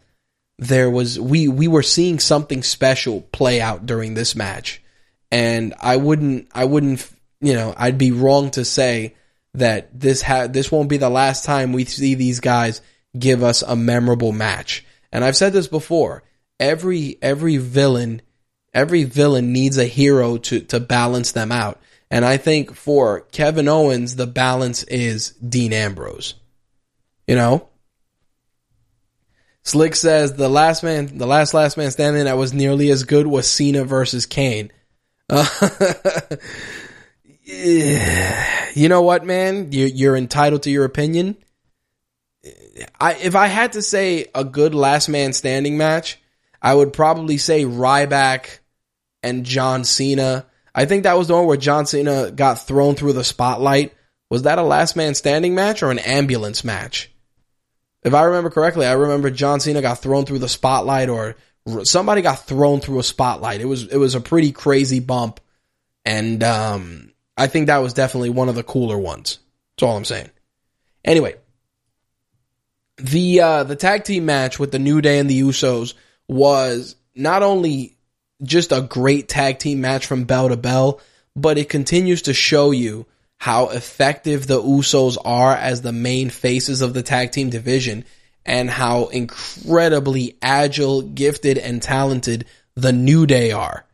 there was we we were seeing something special play out during this match, and I wouldn't I wouldn't you know I'd be wrong to say that this ha- this won't be the last time we see these guys give us a memorable match. And I've said this before. Every every villain every villain needs a hero to to balance them out. And I think for Kevin Owens, the balance is Dean Ambrose. You know? Slick says the last man, the last last man standing that was nearly as good was Cena versus Kane. *laughs* Uh, you know what, man? You, you're entitled to your opinion. I, if I had to say a good last man standing match, I would probably say Ryback and John Cena I think that was the one where John Cena got thrown through the spotlight. Was that a last man standing match or an ambulance match? If I remember correctly, I remember John Cena got thrown through the spotlight or somebody got thrown through a spotlight. It was it was a pretty crazy bump, and um, I think that was definitely one of the cooler ones. That's all I'm saying. Anyway, the uh, the tag team match with the New Day and the Usos was not only just a great tag team match from bell to bell, but it continues to show you how effective the Usos are as the main faces of the tag team division and how incredibly agile, gifted, and talented the New Day are.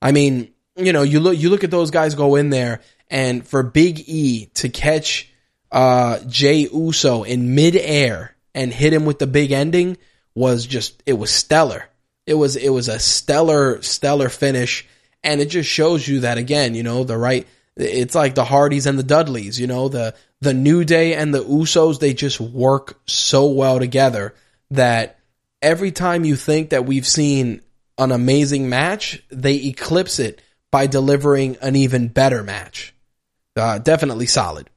I mean, you know, you look you look at those guys go in there and for Big E to catch uh Jey Uso in midair and hit him with the big ending was just it was stellar. It was it was a stellar stellar finish. And it just shows you that again you know the right it's like the hardys and the dudleys you know the the new day and the usos they just work so well together that every time you think that we've seen an amazing match they eclipse it by delivering an even better match. Uh, definitely solid.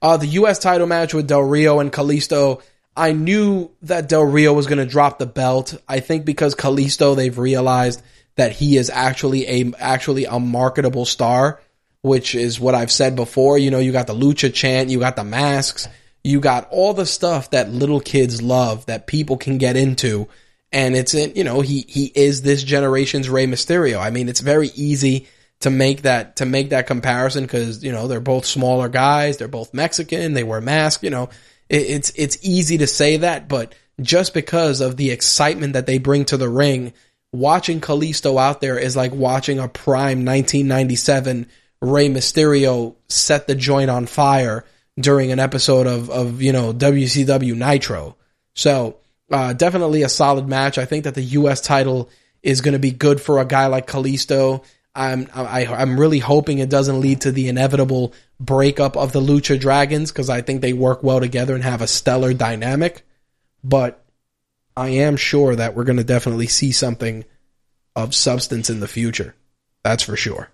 Uh, the us title match with del rio and Kalisto I knew that Del Rio was going to drop the belt. I think because Kalisto, they've realized that he is actually a actually a marketable star, which is what I've said before. You know, you got the lucha chant, you got the masks, you got all the stuff that little kids love that people can get into, and it's in you know he he is this generation's Rey Mysterio. I mean, it's very easy to make that to make that comparison because you know they're both smaller guys, they're both Mexican, they wear masks. You know, it's it's easy to say that, but just because of the excitement that they bring to the ring, watching Kalisto out there is like watching a prime 1997 Rey Mysterio set the joint on fire during an episode of of you know WCW Nitro. So uh, definitely a solid match. I think that the U.S. title is going to be good for a guy like Kalisto. I'm I, I'm really hoping it doesn't lead to the inevitable breakup of the Lucha Dragons because I think they work well together and have a stellar dynamic. But I am sure that we're going to definitely see something of substance in the future. That's for sure.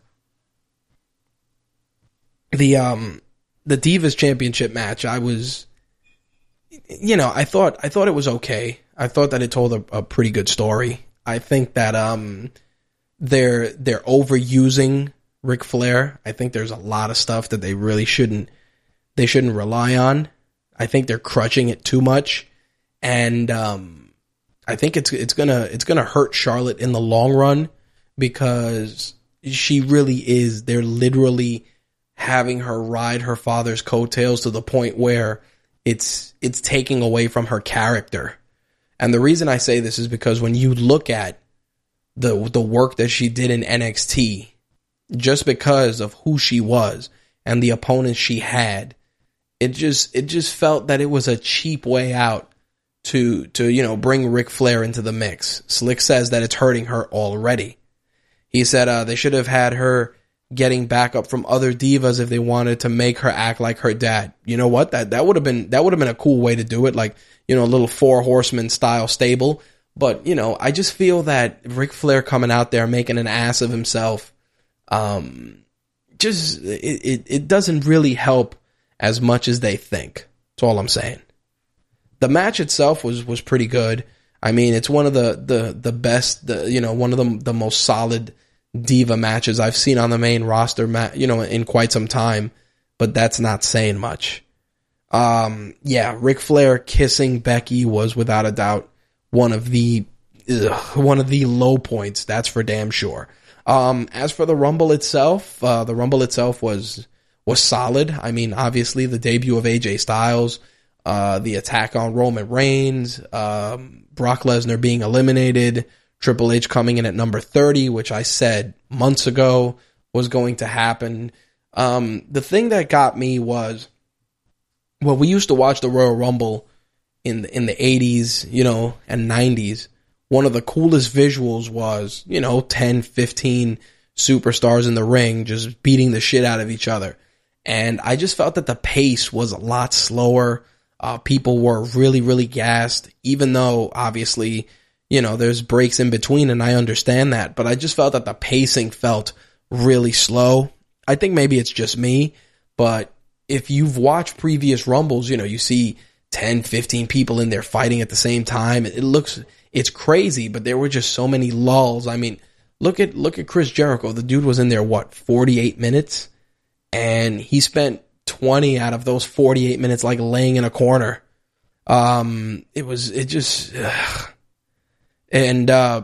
The um the Divas Championship match, I was you know, I thought I thought it was okay. I thought that it told a, a pretty good story. I think that um they're they're overusing Ric Flair. I think there's a lot of stuff that they really shouldn't they shouldn't rely on. I think they're crutching it too much, and um, I think it's it's gonna it's gonna hurt Charlotte in the long run because she really is. They're literally having her ride her father's coattails to the point where it's it's taking away from her character. And the reason I say this is because when you look at the the work that she did in NXT just because of who she was and the opponents she had it just it just felt that it was a cheap way out to to you know bring Ric Flair into the mix. Slick says that it's hurting her already. He said uh, they should have had her getting backup from other divas if they wanted to make her act like her dad. You know what? That that would have been that would have been a cool way to do it, like you know a little four horsemen style stable. But, you know, I just feel that Ric Flair coming out there making an ass of himself, um, just, it, it, it doesn't really help as much as they think. That's all I'm saying. The match itself was, was pretty good. I mean, it's one of the, the, the best, the, you know, one of the, the most solid diva matches I've seen on the main roster, ma- you know, in quite some time, but that's not saying much. Um, yeah, Ric Flair kissing Becky was without a doubt one of the ugh, one of the low points. That's for damn sure. Um, as for the Rumble itself, uh, the Rumble itself was was solid. I mean, obviously the debut of AJ Styles, uh, the attack on Roman Reigns, um, Brock Lesnar being eliminated, Triple H coming in at number thirty, which I said months ago was going to happen. Um, the thing that got me was, well, we used to watch the Royal Rumble in the, in the 80s, you know, and 90s, one of the coolest visuals was, you know, 10, 15 superstars in the ring just beating the shit out of each other. And I just felt that the pace was a lot slower. Uh, people were really, really gassed, even though obviously, you know, there's breaks in between and I understand that, but I just felt that the pacing felt really slow. I think maybe it's just me, but if you've watched previous Rumbles, you know, you see 10, 15 people in there fighting at the same time. It looks, it's crazy, but there were just so many lulls. I mean, look at, look at Chris Jericho. The dude was in there, what, 48 minutes? And he spent 20 out of those 48 minutes like laying in a corner. Um, it was, it just, ugh. and, uh,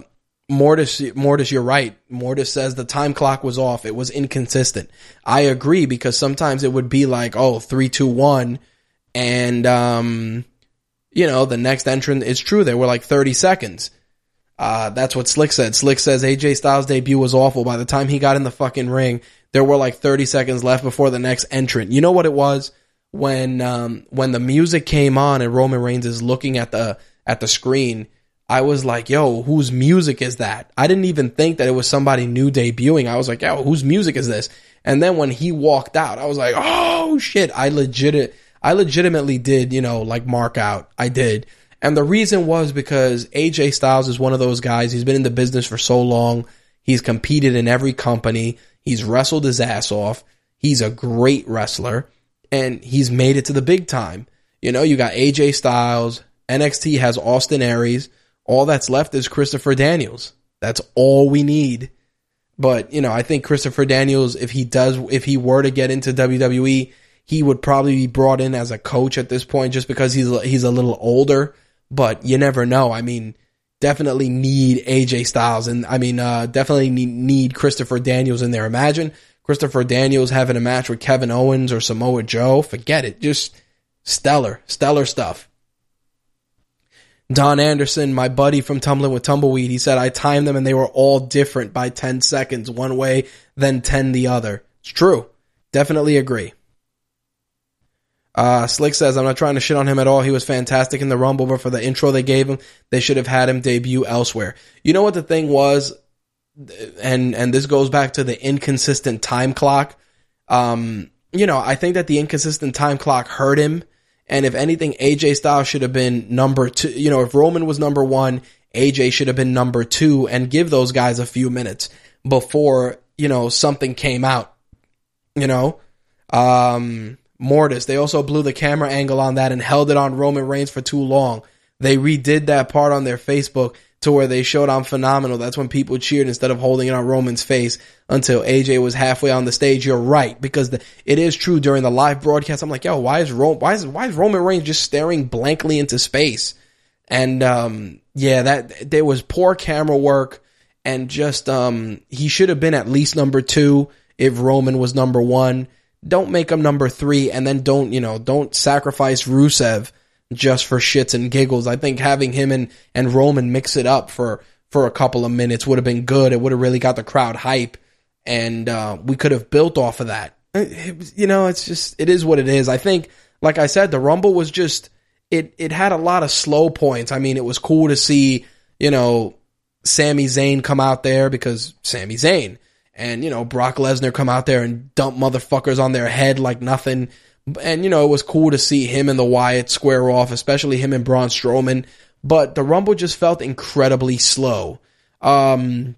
Mortis, Mortis, you're right. Mortis says the time clock was off. It was inconsistent. I agree because sometimes it would be like, oh, three, two, one and um, you know the next entrant is true. There were like 30 seconds. Uh, that's what Slick said. Slick says AJ Styles' debut was awful. By the time he got in the fucking ring, there were like 30 seconds left before the next entrant. You know what it was when um, when the music came on and Roman Reigns is looking at the at the screen. I was like, yo, whose music is that? I didn't even think that it was somebody new debuting. I was like, yo, whose music is this? And then when he walked out, I was like, oh shit, I legit I legitimately did, you know, like mark out. I did. And the reason was because AJ Styles is one of those guys. He's been in the business for so long. He's competed in every company. He's wrestled his ass off. He's a great wrestler and he's made it to the big time. You know, you got AJ Styles. NXT has Austin Aries. All that's left is Christopher Daniels. That's all we need. But, you know, I think Christopher Daniels, if he does, if he were to get into WWE, he would probably be brought in as a coach at this point just because he's he's a little older. But you never know. I mean, definitely need AJ Styles and I mean uh, definitely need, need Christopher Daniels in there. Imagine Christopher Daniels having a match with Kevin Owens or Samoa Joe. Forget it. Just stellar, stellar stuff. Don Anderson, my buddy from Tumbling with Tumbleweed, he said I timed them and they were all different by 10 seconds, one way, then 10 the other. It's true. Definitely agree. Uh, Slick says, I'm not trying to shit on him at all. He was fantastic in the Rumble, but for the intro they gave him, they should have had him debut elsewhere. You know what the thing was? And, and this goes back to the inconsistent time clock. Um, you know, I think that the inconsistent time clock hurt him and if anything, AJ Styles should have been number two. You know, if Roman was number one, AJ should have been number two and give those guys a few minutes before, you know, something came out. You know, um, Mortis, they also blew the camera angle on that and held it on Roman Reigns for too long. They redid that part on their Facebook to where they showed I'm phenomenal. That's when people cheered instead of holding it on Roman's face until AJ was halfway on the stage. You're right because the, it is true during the live broadcast. I'm like, yo, why is Ro- why is why is Roman Reigns just staring blankly into space? And um, yeah, that there was poor camera work and just um, he should have been at least number two if Roman was number one. Don't make him number three, and then don't you know don't sacrifice Rusev just for shits and giggles. I think having him and, and Roman mix it up for, for a couple of minutes would have been good. It would have really got the crowd hype and, uh, we could have built off of that. It, you know, it's just, it is what it is. I think, like I said, the Rumble was just, it, it had a lot of slow points. I mean, it was cool to see, you know, Sami Zayn come out there because Sami Zayn and, you know, Brock Lesnar come out there and dump motherfuckers on their head like nothing. And, you know, it was cool to see him and the Wyatt square off, especially him and Braun Strowman. But the Rumble just felt incredibly slow. Um,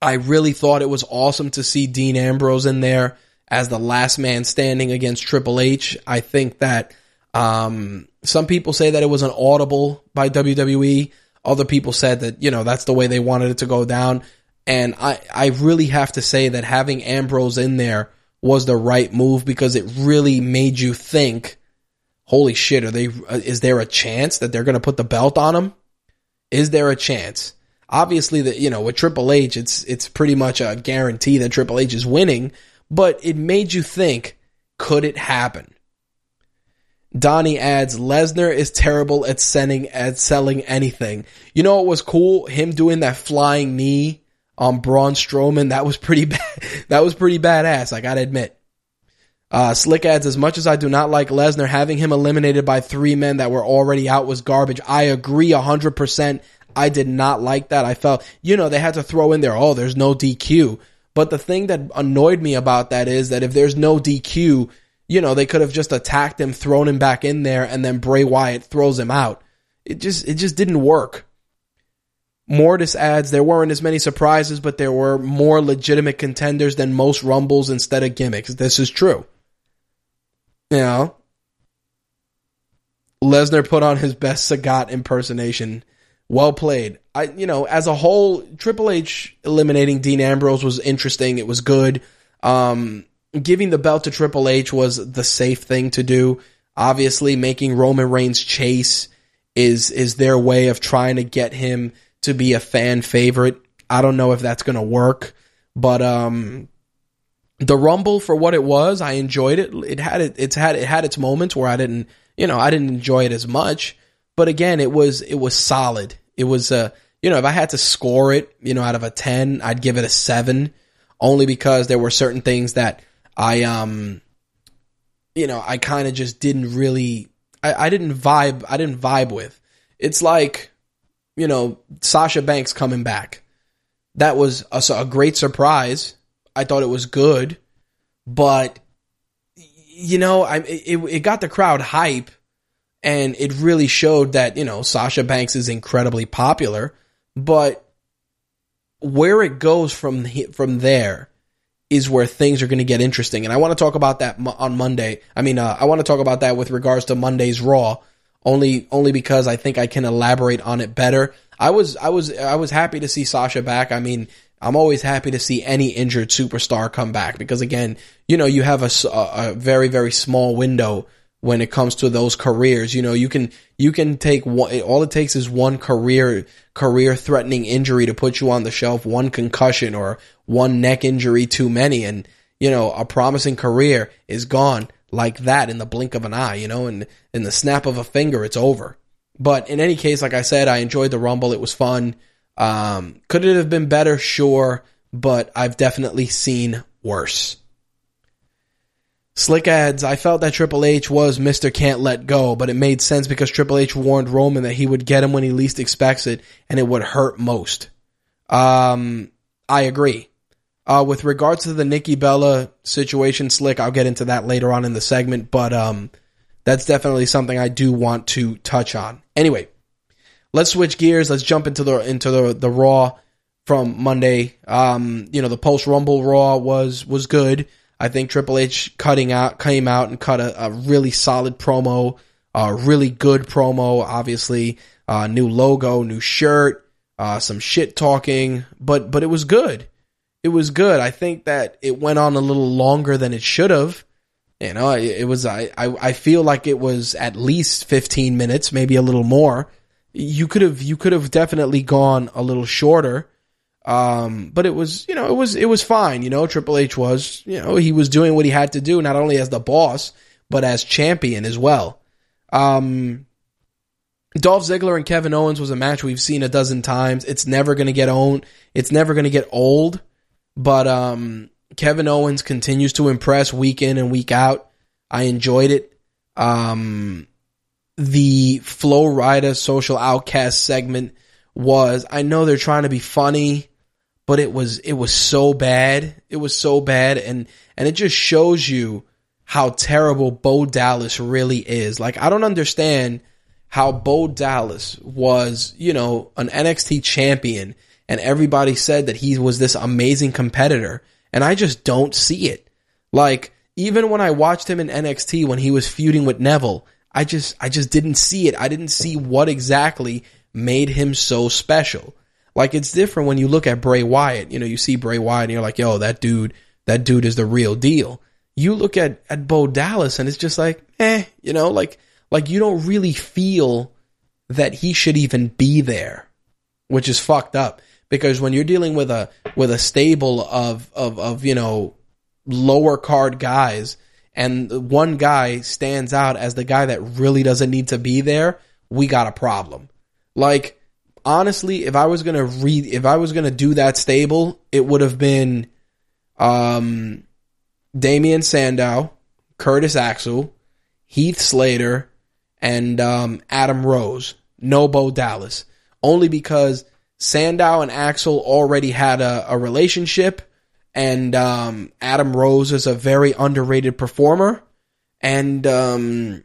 I really thought it was awesome to see Dean Ambrose in there as the last man standing against Triple H. I think that um, some people say that it was an audible by WWE. Other people said that, you know, that's the way they wanted it to go down. And I, I really have to say that having Ambrose in there was the right move because it really made you think, holy shit, are they, uh, is there a chance that they're going to put the belt on him? Is there a chance? Obviously that, you know, with Triple H, it's, it's pretty much a guarantee that Triple H is winning, but it made you think, could it happen? Donnie adds, Lesnar is terrible at sending, at selling anything. You know what was cool? Him doing that flying knee on Braun Strowman. That was pretty *laughs* bad. that was pretty badass. I gotta admit. Uh, Slick adds, as much as I do not like Lesnar, having him eliminated by three men that were already out was garbage. I agree a hundred percent. I did not like that. I felt, you know, they had to throw in there, oh, there's no DQ. But the thing that annoyed me about that is that if there's no DQ, you know, they could have just attacked him, thrown him back in there, and then Bray Wyatt throws him out. It just, it just didn't work. Mortis adds, there weren't as many surprises, but there were more legitimate contenders than most rumbles instead of gimmicks. This is true. You know, Lesnar put on his best Sagat impersonation. Well played. I, you know, as a whole, Triple H eliminating Dean Ambrose was interesting. It was good. Um, giving the belt to Triple H was the safe thing to do. Obviously, making Roman Reigns chase is is their way of trying to get him to be a fan favorite. I don't know if that's going to work, but um, the Rumble for what it was, I enjoyed it. It had it, it's had it had its moments where I didn't, you know, I didn't enjoy it as much. But again, it was it was solid. It was uh, you know, if I had to score it, you know, out of a 10, I'd give it a 7 only because there were certain things that I um you know, I kind of just didn't really I, I didn't vibe I didn't vibe with. It's like you know, Sasha Banks coming back. That was a, a great surprise. I thought it was good, but you know, I it, it got the crowd hype, and it really showed that you know Sasha Banks is incredibly popular, but where it goes from from there is where things are going to get interesting, and I want to talk about that on Monday. I mean, uh, I want to talk about that with regards to Monday's Raw only only because I think I can elaborate on it better. I was I was I was happy to see Sasha back. I mean, I'm always happy to see any injured superstar come back because again, you know, you have a, a very very small window when it comes to those careers. You know, you can you can take one. All it takes is one career career threatening injury to put you on the shelf. One concussion or one neck injury too many, and you know a promising career is gone like that in the blink of an eye. You know, and in the snap of a finger, it's over. But in any case, like I said, I enjoyed the Rumble. It was fun. Um, could it have been better? Sure, but I've definitely seen worse. Slick adds, I felt that Triple H was Mr. Can't Let Go, but it made sense because Triple H warned Roman that he would get him when he least expects it and it would hurt most. Um, I agree. Uh, with regards to the Nikki Bella situation, Slick, I'll get into that later on in the segment, but, um, that's definitely something I do want to touch on. Anyway, let's switch gears. Let's jump into the, into the, the Raw from Monday. Um, you know, the post Rumble Raw was, was good. I think Triple H cutting out came out and cut a, a really solid promo, a really good promo. Obviously, uh, new logo, new shirt, uh, some shit talking, but but it was good. It was good. I think that it went on a little longer than it should have. You know, it, was. I, I I feel like it was at least fifteen minutes, maybe a little more. You could have you could have definitely gone a little shorter. Um, but it was, you know, it was, it was fine. You know, Triple H was, you know, he was doing what he had to do, not only as the boss, but as champion as well. Um, Dolph Ziggler and Kevin Owens was a match we've seen a dozen times. It's never going to get owned. It's never going to get old, but, um, Kevin Owens continues to impress week in and week out. I enjoyed it. Um, the Flo Rida social outcast segment was, I know they're trying to be funny but it was it was so bad. It was so bad, and and it just shows you how terrible Bo Dallas really is. Like I don't understand how Bo Dallas was, you know, an NXT champion, and everybody said that he was this amazing competitor, and I just don't see it. Like even when I watched him in NXT when he was feuding with Neville, I just I just didn't see it. I didn't see what exactly made him so special. Like it's different when you look at Bray Wyatt. You know, you see Bray Wyatt and you're like, yo, that dude, that dude is the real deal. You look at, at Bo Dallas and it's just like, eh, you know, like, like you don't really feel that he should even be there, which is fucked up. Because when you're dealing with a, with a stable of, of, of, you know, lower card guys and one guy stands out as the guy that really doesn't need to be there, we got a problem. Like, honestly, if I was gonna read, if I was gonna do that stable, it would have been, um, Damien Sandow, Curtis Axel, Heath Slater, and um, Adam Rose. No Bo Dallas, only because Sandow and Axel already had a, a relationship, and um, Adam Rose is a very underrated performer, and um,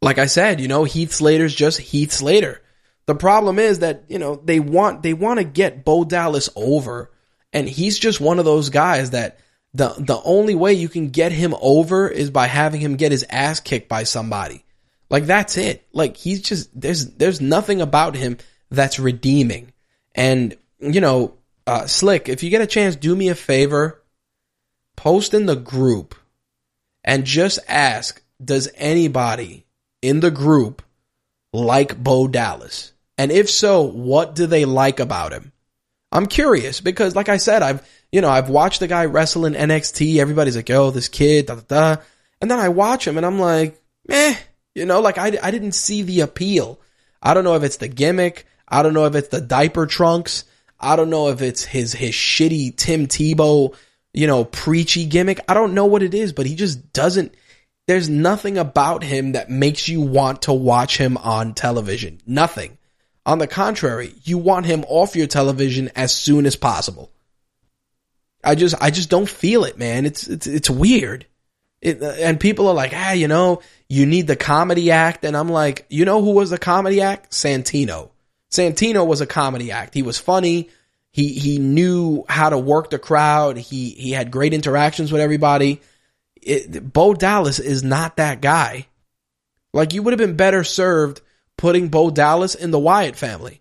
like I said, you know, Heath Slater's just Heath Slater. The problem is that, you know, they want, they want to get Bo Dallas over. And he's just one of those guys that the, the only way you can get him over is by having him get his ass kicked by somebody. Like that's it. Like he's just, there's, there's nothing about him that's redeeming. And, you know, uh, Slick, if you get a chance, do me a favor, post in the group and just ask, does anybody in the group like Bo Dallas? And if so, what do they like about him? I'm curious because, like I said, I've you know I've watched the guy wrestle in NXT. Everybody's like, "Yo, this kid," da da da, and then I watch him and I'm like, "Meh," you know, like I I didn't see the appeal. I don't know if it's the gimmick. I don't know if it's the diaper trunks. I don't know if it's his his shitty Tim Tebow, you know, preachy gimmick. I don't know what it is, but he just doesn't. There's nothing about him that makes you want to watch him on television. Nothing. On the contrary, you want him off your television as soon as possible. I just, I just don't feel it, man. It's, it's, it's weird. It, and people are like, ah, you know, you need the comedy act. And I'm like, you know who was the comedy act? Santino. Santino was a comedy act. He was funny. He, he knew how to work the crowd. He, he had great interactions with everybody. It, Bo Dallas is not that guy. Like you would have been better served putting Bo Dallas in the Wyatt family.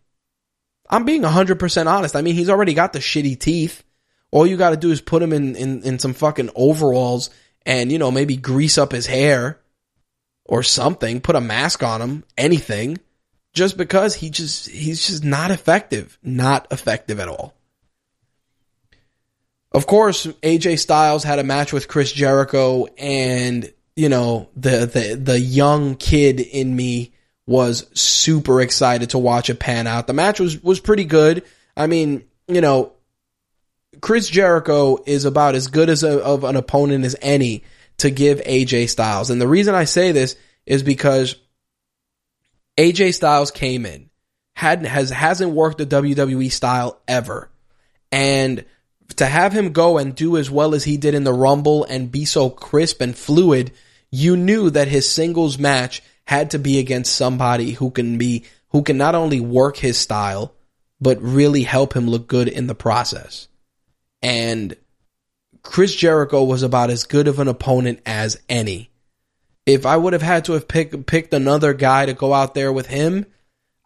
I'm being 100% honest. I mean, he's already got the shitty teeth. All you got to do is put him in, in, in some fucking overalls and, you know, maybe grease up his hair. or something, put a mask on him, anything, just because he just he's just not effective, not effective at all. Of course, AJ Styles had a match with Chris Jericho and you know, the the the young kid in me was super excited to watch it pan out. The match was was pretty good. I mean, you know, Chris Jericho is about as good as a, of an opponent as any to give AJ Styles. And the reason I say this is because AJ Styles came in, had has hasn't worked the WWE style ever. And to have him go and do as well as he did in the Rumble and be so crisp and fluid, you knew that his singles match had to be against somebody who can be who can not only work his style but really help him look good in the process. And Chris Jericho was about as good of an opponent as any. If I would have had to have picked picked another guy to go out there with him,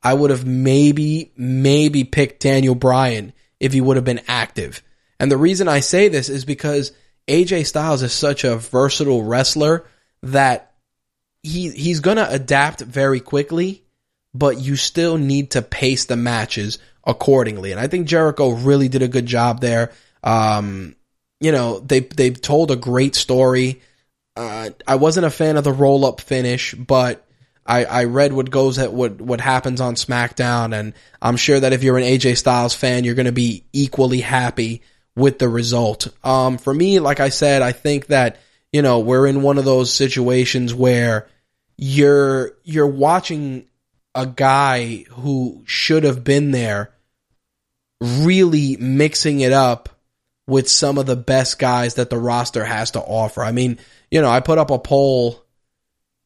I would have maybe maybe picked Daniel Bryan if he would have been active. And the reason I say this is because AJ Styles is such a versatile wrestler that he he's going to adapt very quickly, but you still need to pace the matches accordingly. And I think Jericho really did a good job there. Um, you know, they they told a great story. Uh, I wasn't a fan of the roll up finish, but I, I read what goes at what what happens on SmackDown, and I'm sure that if you're an AJ Styles fan, you're going to be equally happy with the result. Um, for me, like I said, I think that you know we're in one of those situations where you're you're watching a guy who should have been there really mixing it up with some of the best guys that the roster has to offer. I mean, you know, I put up a poll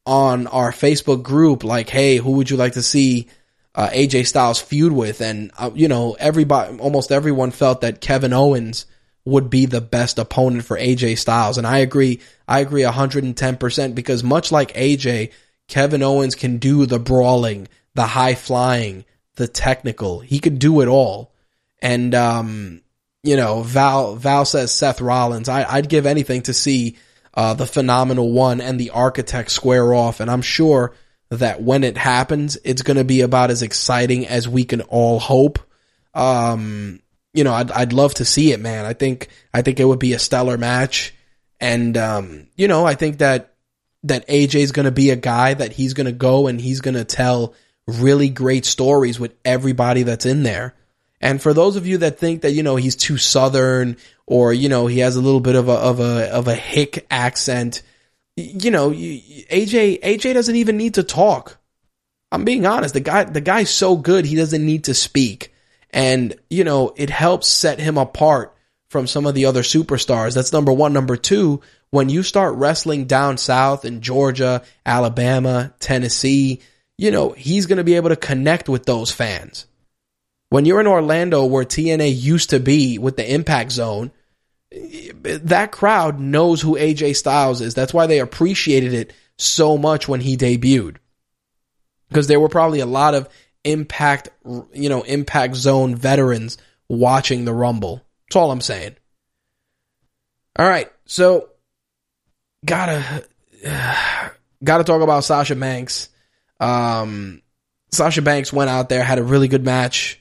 on our Facebook group like, "Hey, who would you like to see uh, AJ Styles feud with?" And uh, you know, everybody, almost everyone felt that Kevin Owens would be the best opponent for AJ Styles, and I agree. I agree 110% because much like AJ, Kevin Owens can do the brawling, the high flying, the technical. He could do it all. And um, you know, Val Val says Seth Rollins. I, would give anything to see uh, the phenomenal one and the architect square off, and I'm sure that when it happens, it's going to be about as exciting as we can all hope. Um, you know, I'd I'd love to see it, man. I think I think it would be a stellar match, and um, you know, I think that that AJ is going to be a guy that he's going to go and he's going to tell really great stories with everybody that's in there. And for those of you that think that, you know, he's too southern or, you know, he has a little bit of a, of a, of a hick accent, you know, AJ, AJ doesn't even need to talk. I'm being honest. The guy, the guy's so good. He doesn't need to speak. And, you know, it helps set him apart from some of the other superstars. That's number one. Number two, when you start wrestling down south in Georgia, Alabama, Tennessee, you know, he's going to be able to connect with those fans. When you're in Orlando, where TNA used to be with the Impact Zone, that crowd knows who AJ Styles is. That's why they appreciated it so much when he debuted. Because there were probably a lot of Impact, you know, Impact Zone veterans watching the Rumble. That's all I'm saying. All right, so gotta *sighs* gotta talk about Sasha Banks. Um, Sasha Banks went out there, had a really good match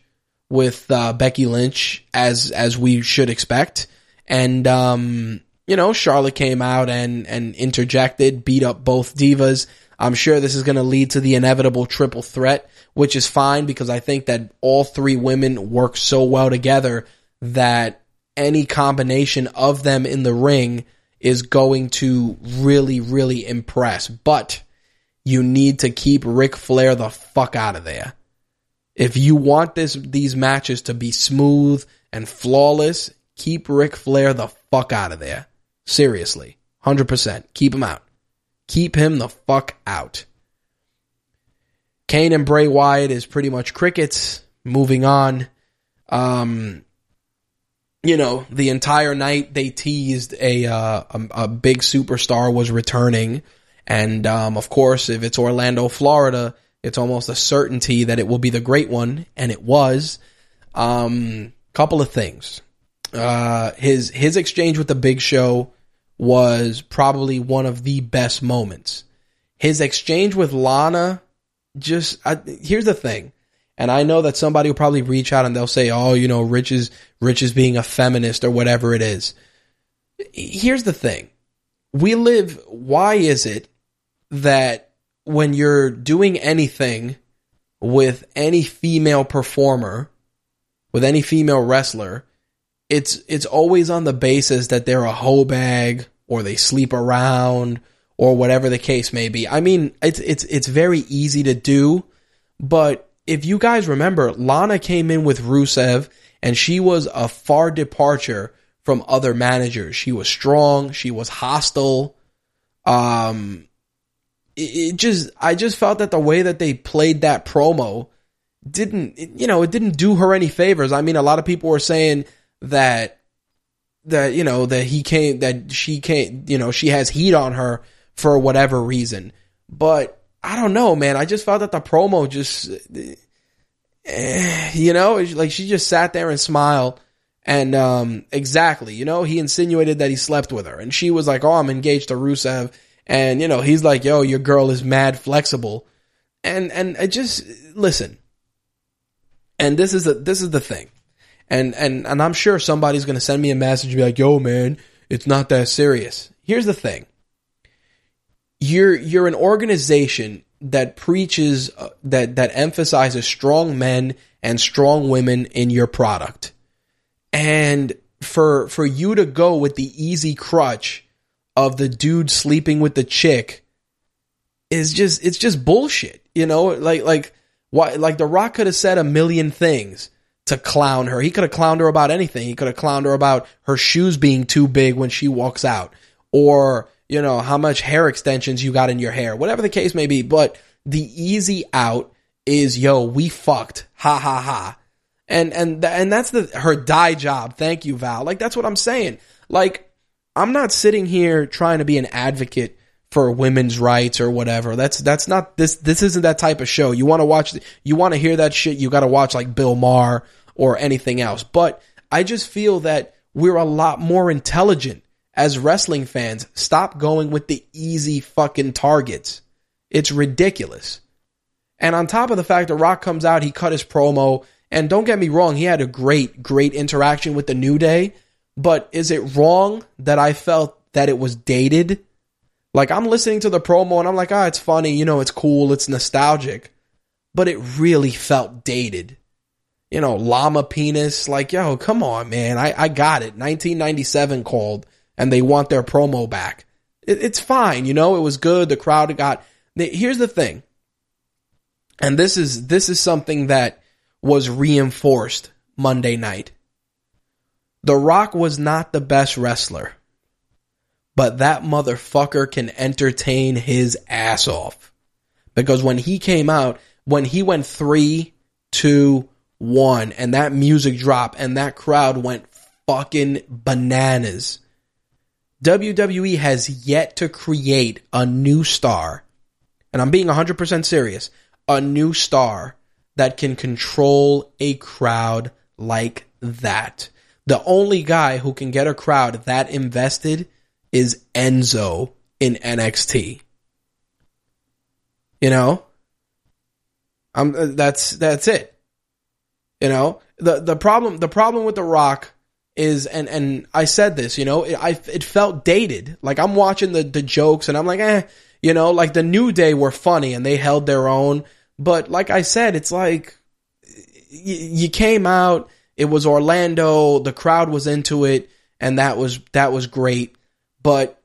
with uh, Becky Lynch as as we should expect, and um, you know Charlotte came out and and interjected, beat up both divas. I'm sure this is going to lead to the inevitable triple threat, which is fine because I think that all three women work so well together that any combination of them in the ring is going to really, really impress. But you need to keep Ric Flair the fuck out of there. If you want this these matches to be smooth and flawless, keep Ric Flair the fuck out of there. Seriously. 100%. Keep him out. Keep him the fuck out. Kane and Bray Wyatt is pretty much crickets. Moving on. Um, you know, the entire night they teased a, uh, a, a big superstar was returning. And, um, of course, if it's Orlando, Florida, it's almost a certainty that it will be the great one, and it was. Um, couple of things. Uh, his his exchange with the Big Show was probably one of the best moments. his exchange with Lana just I, here's the thing. And I know that somebody will probably reach out and they'll say, "Oh, you know, Rich is Rich is being a feminist or whatever it is." Here's the thing. We live why is it that when you're doing anything with any female performer, with any female wrestler, it's it's always on the basis that they're a hoe bag or they sleep around or whatever the case may be. I mean, it's it's it's very easy to do, but if you guys remember, Lana came in with Rusev and she was a far departure from other managers. She was strong, she was hostile. Um it, just I just felt that the way that they played that promo didn't you know, it didn't do her any favors. I mean, a lot of people were saying that that you know that he came that she came you know she has heat on her for whatever reason. But i don't know man. I just felt that the promo just eh, you know like she just sat there and smiled and um exactly you know he insinuated that he slept with her and she was like oh i'm engaged to rusev and you know he's like yo your girl is mad flexible. And and I just listen. And this is a, this is the thing. And and and I'm sure somebody's going to send me a message and be like, "Yo, man, it's not that serious." Here's the thing: you're you're an organization that preaches uh, that that emphasizes strong men and strong women in your product, and for for you to go with the easy crutch of the dude sleeping with the chick is just it's just bullshit. You know, like like why like The Rock could have said a million things to clown her. He could have clowned her about anything. He could have clowned her about her shoes being too big when she walks out or, you know, how much hair extensions you got in your hair, whatever the case may be. But the easy out is, yo, we fucked. Ha ha ha. And, and, and that's the, her dye job. Thank you, Val. Like, that's what I'm saying. Like, I'm not sitting here trying to be an advocate for women's rights or whatever. That's that's not this this isn't that type of show. You want to watch you want to hear that shit, you got to watch like Bill Maher or anything else. But I just feel that we're a lot more intelligent as wrestling fans. Stop going with the easy fucking targets. It's ridiculous. And on top of the fact that Rock comes out, he cut his promo, and don't get me wrong, he had a great, great interaction with the New Day. But is it wrong that I felt that it was dated? Like I'm listening to the promo and I'm like, ah, oh, it's funny, you know, it's cool, it's nostalgic, but it really felt dated. You know, llama penis, like, yo, come on, man, I, I got it. 1997 called and they want their promo back. It, it's fine, you know, it was good. The crowd got, here's the thing. And this is, this is something that was reinforced Monday night. The Rock was not the best wrestler but that motherfucker can entertain his ass off. Because when he came out, when he went three, two, one, and that music dropped and that crowd went fucking bananas. WWE has yet to create a new star, and I'm being 100% serious, a new star that can control a crowd like that. The only guy who can get a crowd that invested is Enzo in NXT. You know? I'm uh, that's that's it. You know? The the problem the problem with The Rock is and and I said this, you know, it, I it felt dated. Like I'm watching the the jokes and I'm like, "Eh, you know, like the New Day were funny and they held their own, but like I said, it's like you came out, it was Orlando, the crowd was into it and that was that was great but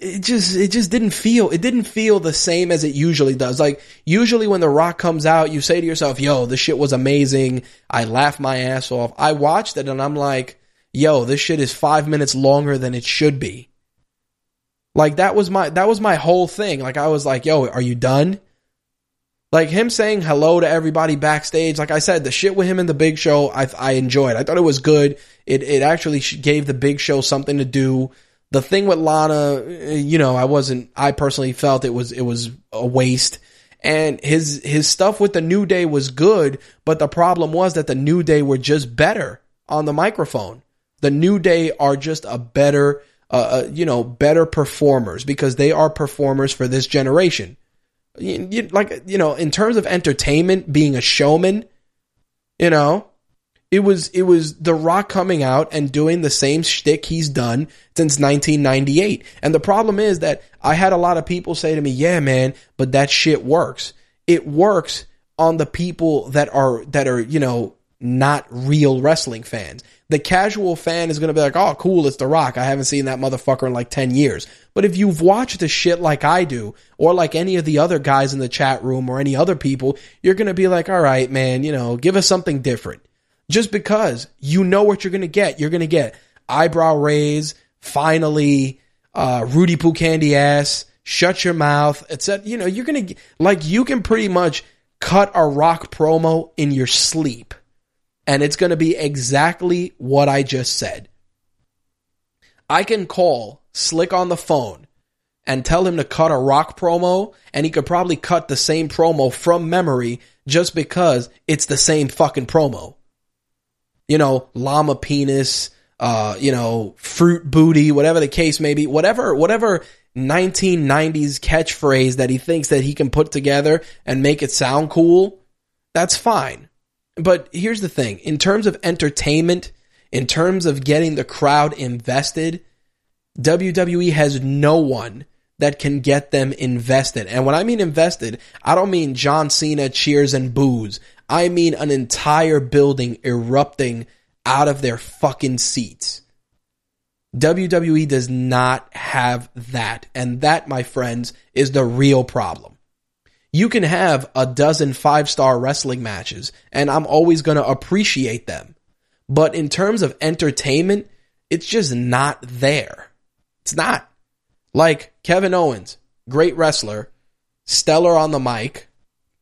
it just it just didn't feel it didn't feel the same as it usually does. Like usually when The Rock comes out, you say to yourself, "Yo, this shit was amazing. I laughed my ass off." I watched it and I'm like, "Yo, this shit is 5 minutes longer than it should be." Like that was my that was my whole thing. Like I was like, "Yo, are you done?" Like him saying hello to everybody backstage. Like I said, the shit with him in the Big Show, I I enjoyed. I thought it was good. It it actually gave the Big Show something to do the thing with Lana, you know, I wasn't. I personally felt it was it was a waste. And his his stuff with the New Day was good, but the problem was that the New Day were just better on the microphone. The New Day are just a better, uh, uh, you know, better performers because they are performers for this generation. You, you, like you know, in terms of entertainment, being a showman, you know, it was it was The Rock coming out and doing the same shtick he's done since 1998. And the problem is that I had a lot of people say to me, "Yeah, man, but that shit works. It works on the people that are that are you know not real wrestling fans." The casual fan is going to be like, "Oh, cool, it's The Rock. I haven't seen that motherfucker in like 10 years." But if you've watched the shit like I do, or like any of the other guys in the chat room or any other people, you're going to be like, "All right, man, you know, give us something different." Just because you know what you're going to get, you're going to get eyebrow raise, finally, uh, Rudy Poo Candy ass, shut your mouth, etc. You know, you're going to like you can pretty much cut a rock promo in your sleep and it's going to be exactly what I just said. I can call Slick on the phone and tell him to cut a rock promo, and he could probably cut the same promo from memory just because it's the same fucking promo. You know, llama penis, uh, you know, fruit booty, whatever the case may be, whatever, whatever 1990s catchphrase that he thinks that he can put together and make it sound cool, that's fine. But here's the thing in terms of entertainment, in terms of getting the crowd invested, WWE has no one that can get them invested. And when I mean invested, I don't mean John Cena cheers and boos. I mean an entire building erupting out of their fucking seats. WWE does not have that. And that, my friends, is the real problem you can have a dozen five star wrestling matches and I'm always going to appreciate them. But in terms of entertainment, it's just not there. It's not. Like Kevin Owens, great wrestler, stellar on the mic,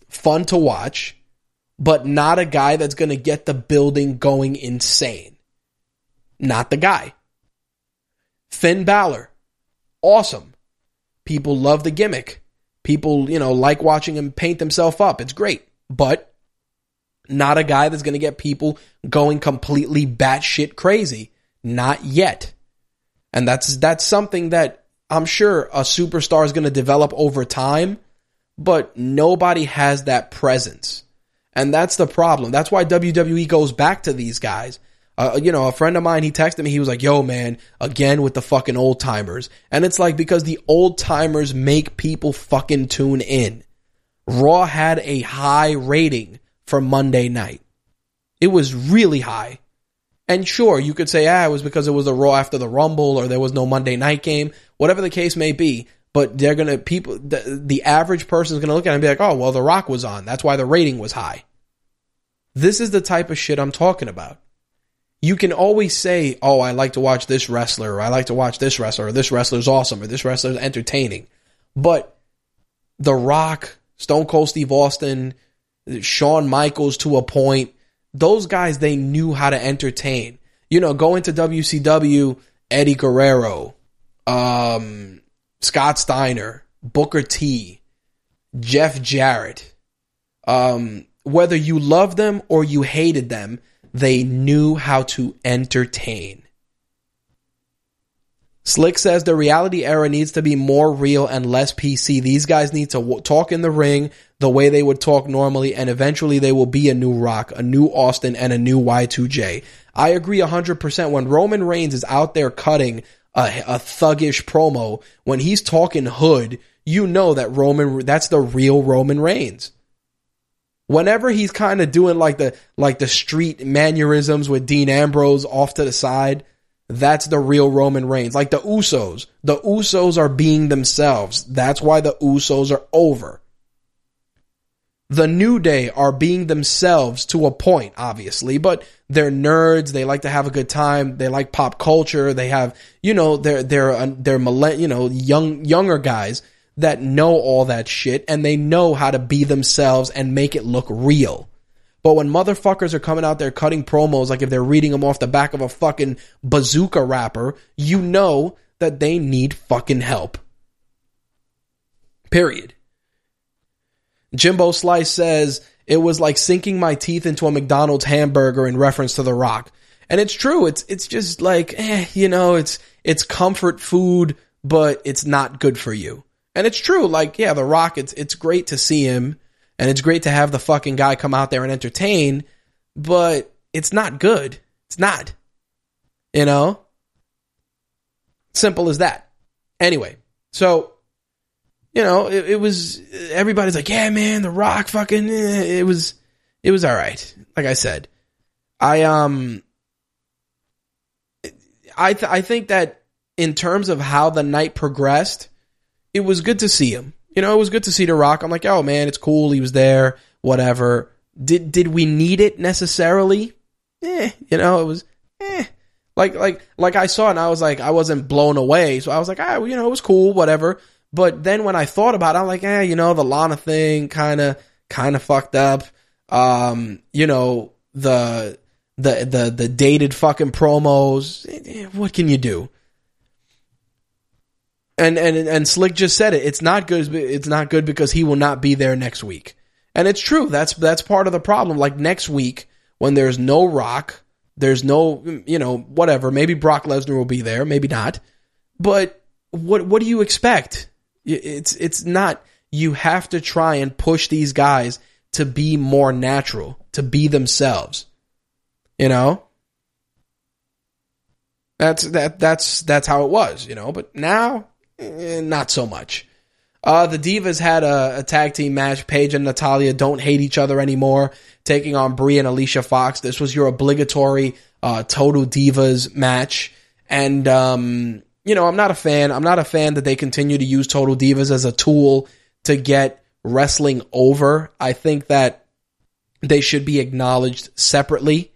fun to watch, but not a guy that's going to get the building going insane. Not the guy. Finn Balor, awesome. People love the gimmick People, you know, like watching him paint himself up. It's great. But not a guy that's going to get people going completely batshit crazy. Not yet. And that's that's something that I'm sure a superstar is going to develop over time, but nobody has that presence. And that's the problem. That's why WWE goes back to these guys uh, you know, a friend of mine, he texted me, he was like, yo, man, again with the fucking old timers. And it's like, because the old timers make people fucking tune in. Raw had a high rating for Monday night. It was really high. And sure, you could say, ah, it was because it was a Raw after the Rumble or there was no Monday night game, whatever the case may be. But they're gonna, people, the, the average person is gonna look at it and be like, oh, well, The Rock was on. That's why the rating was high. This is the type of shit I'm talking about you can always say, "Oh, I like to watch this wrestler," or "I like to watch this wrestler," or "This wrestler's awesome," or "This wrestler's entertaining." But The Rock, Stone Cold Steve Austin, Shawn Michaels to a point, those guys they knew how to entertain. You know, going to WCW, Eddie Guerrero, um, Scott Steiner, Booker T, Jeff Jarrett. Um, whether you loved them or you hated them, they knew how to entertain. Slick says the reality era needs to be more real and less PC. These guys need to w- talk in the ring the way they would talk normally, and eventually they will be a new Rock, a new Austin, and a new Y2J. I agree 100%. When Roman Reigns is out there cutting a, a thuggish promo, when he's talking hood, you know that Roman, that's the real Roman Reigns whenever he's kind of doing like the like the street mannerisms with Dean Ambrose off to the side, that's the real Roman Reigns. Like the Usos. The Usos are being themselves. That's why the Usos are over. The New Day are being themselves to a point, obviously, but they're nerds. They like to have a good time. They like pop culture. They have, you know, they're they're uh, they're you know young younger guys that know all that shit and they know how to be themselves and make it look real. But when motherfuckers are coming out there cutting promos like if they're reading them off the back of a fucking bazooka wrapper, you know that they need fucking help. Period. Jimbo Slice says, it was like sinking my teeth into a McDonald's hamburger in reference to The Rock. And it's true. It's, it's just like, eh, you know, it's, it's comfort food, but it's not good for you. And it's true. Like, yeah, The Rock, it's, it's great to see him and it's great to have the fucking guy come out there and entertain, but it's not good. It's not. You know? Simple as that. Anyway, so, you know, it, it was, everybody's like, yeah, man, The Rock fucking, eh, it was, it was alright. Like I said, I, um, I, th- I think that in terms of how the night progressed, it was good to see him. You know, it was good to see The Rock. I'm like, oh man, it's cool. He was there. Whatever. Did did we need it necessarily? Eh, you know, it was eh. Like like like I saw it and I was like, I wasn't blown away. So I was like, ah, well, you know, it was cool, whatever. But then when I thought about it, I'm like, eh, you know, the Lana thing kind of kind of fucked up. Um, you know, the the the the dated fucking promos. Eh, What can you do? And and and Slick just said it. It's not good. It's not good because he will not be there next week. And it's true. That's that's part of the problem. Like next week when there's no Rock, there's no you know whatever. Maybe Brock Lesnar will be there. Maybe not. But what what do you expect? It's it's not. You have to try and push these guys to be more natural, to be themselves. You know. That's that that's that's how it was, you know. But now, eh, not so much. Uh, the Divas had a, a tag team match. Paige and Natalya don't hate each other anymore, taking on Brie and Alicia Fox. This was your obligatory uh, Total Divas match, and um, you know I'm not a fan. I'm not a fan that they continue to use Total Divas as a tool to get wrestling over. I think that they should be acknowledged separately.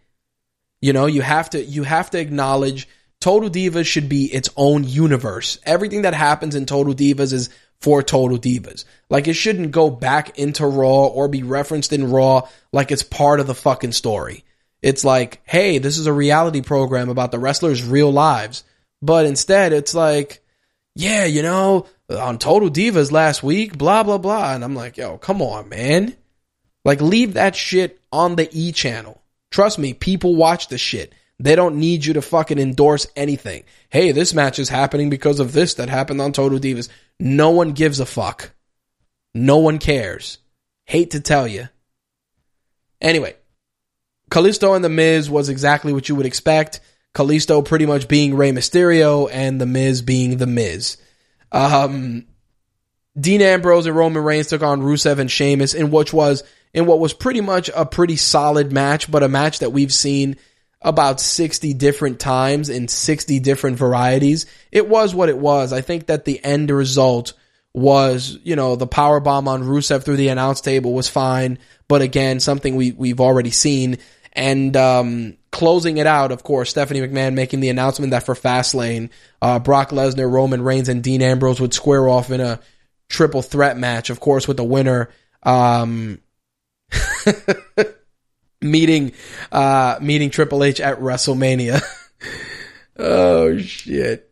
You know, you have to you have to acknowledge Total Divas should be its own universe. Everything that happens in Total Divas is for Total Divas. Like it shouldn't go back into Raw or be referenced in Raw like it's part of the fucking story. It's like, hey, this is a reality program about the wrestlers' real lives. But instead, it's like, yeah, you know, on Total Divas last week, blah, blah, blah. And I'm like, yo, come on, man. Like, leave that shit on the E channel. Trust me, people watch the shit. They don't need you to fucking endorse anything. Hey, this match is happening because of this that happened on Total Divas. No one gives a fuck. No one cares. Hate to tell you. Anyway, Kalisto and The Miz was exactly what you would expect. Kalisto pretty much being Rey Mysterio and The Miz being The Miz. Um, Dean Ambrose and Roman Reigns took on Rusev and Sheamus in which was in what was pretty much a pretty solid match, but a match that we've seen about 60 different times in 60 different varieties. It was what it was. I think that the end result was, you know, the power bomb on Rusev through the announce table was fine, but again, something we we've already seen. And um, closing it out, of course, Stephanie McMahon making the announcement that for Fastlane, uh, Brock Lesnar, Roman Reigns, and Dean Ambrose would square off in a triple threat match, of course, with the winner um, *laughs* meeting uh, meeting Triple H at WrestleMania. *laughs* oh shit!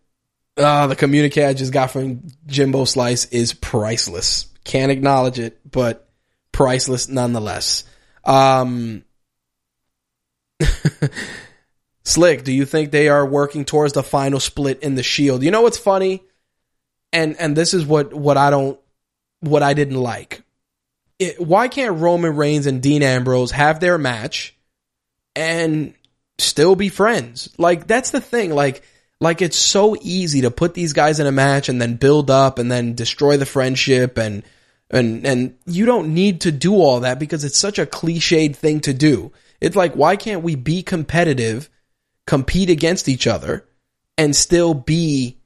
Oh, the communique I just got from Jimbo Slice is priceless. Can't acknowledge it, but priceless nonetheless. Um, *laughs* Slick, do you think they are working towards the final split in the Shield? You know what's funny, and and this is what what I don't what I didn't like. It, why can't Roman Reigns and Dean Ambrose have their match and still be friends? Like that's the thing. Like like it's so easy to put these guys in a match and then build up and then destroy the friendship and and and you don't need to do all that because it's such a cliched thing to do. It's like why can't we be competitive, compete against each other and still be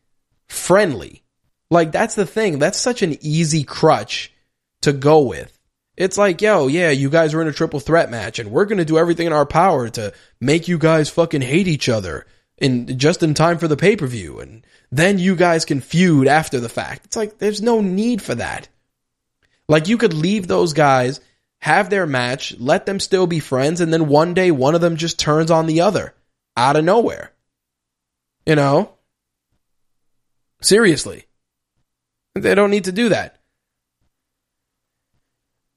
friendly? Like that's the thing. That's such an easy crutch to go with. It's like, yo, yeah, you guys are in a triple threat match and we're going to do everything in our power to make you guys fucking hate each other in just in time for the pay-per-view and then you guys can feud after the fact. It's like there's no need for that. Like you could leave those guys have their match, let them still be friends and then one day one of them just turns on the other out of nowhere. You know? Seriously. They don't need to do that.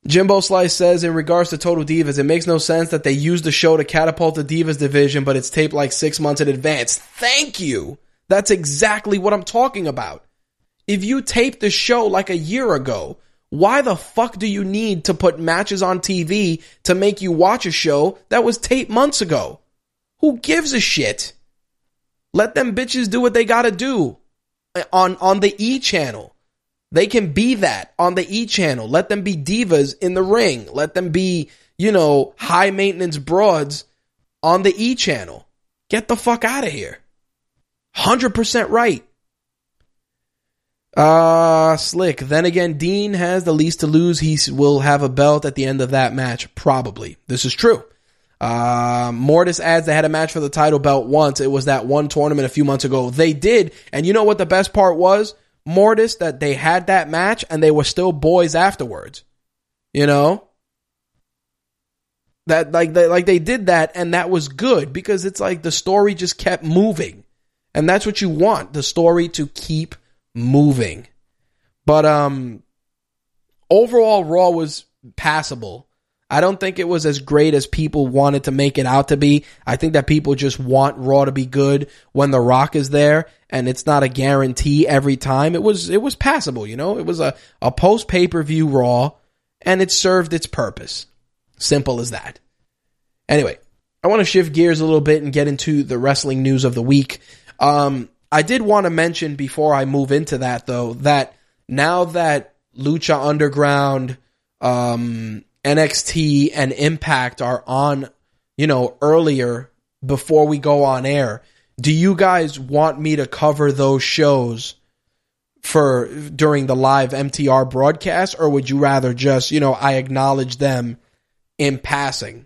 Jimbo Slice says in regards to Total Divas, it makes no sense that they use the show to catapult the Divas division, but it's taped like six months in advance. Thank you. That's exactly what I'm talking about. if you taped the show like a year ago, why the fuck do you need to put matches on TV to make you watch a show that was taped months ago? Who gives a shit? Let them bitches do what they gotta do on, on the E channel. They can be that on the E channel. Let them be divas in the ring. Let them be, you know, high maintenance broads on the E channel. Get the fuck out of here. 100% right. Uh, slick. Then again, Dean has the least to lose. He will have a belt at the end of that match, probably. This is true. Uh, Mortis adds they had a match for the title belt once. It was that one tournament a few months ago. They did. And you know what the best part was? Mortis, that they had that match and they were still boys afterwards. You know? That, like, they, like they did that and that was good because it's like the story just kept moving. And that's what you want. The story to keep moving. But um overall Raw was passable. I don't think it was as great as people wanted to make it out to be. I think that people just want Raw to be good when The Rock is there and it's not a guarantee every time. It was it was passable, you know? It was a, a post pay-per-view Raw and it served its purpose. Simple as that. Anyway, I want to shift gears a little bit and get into the wrestling news of the week. Um, I did want to mention before I move into that though that now that Lucha Underground, um, NXT, and Impact are on, you know, earlier before we go on air, do you guys want me to cover those shows for during the live MTR broadcast, or would you rather just, you know, I acknowledge them in passing?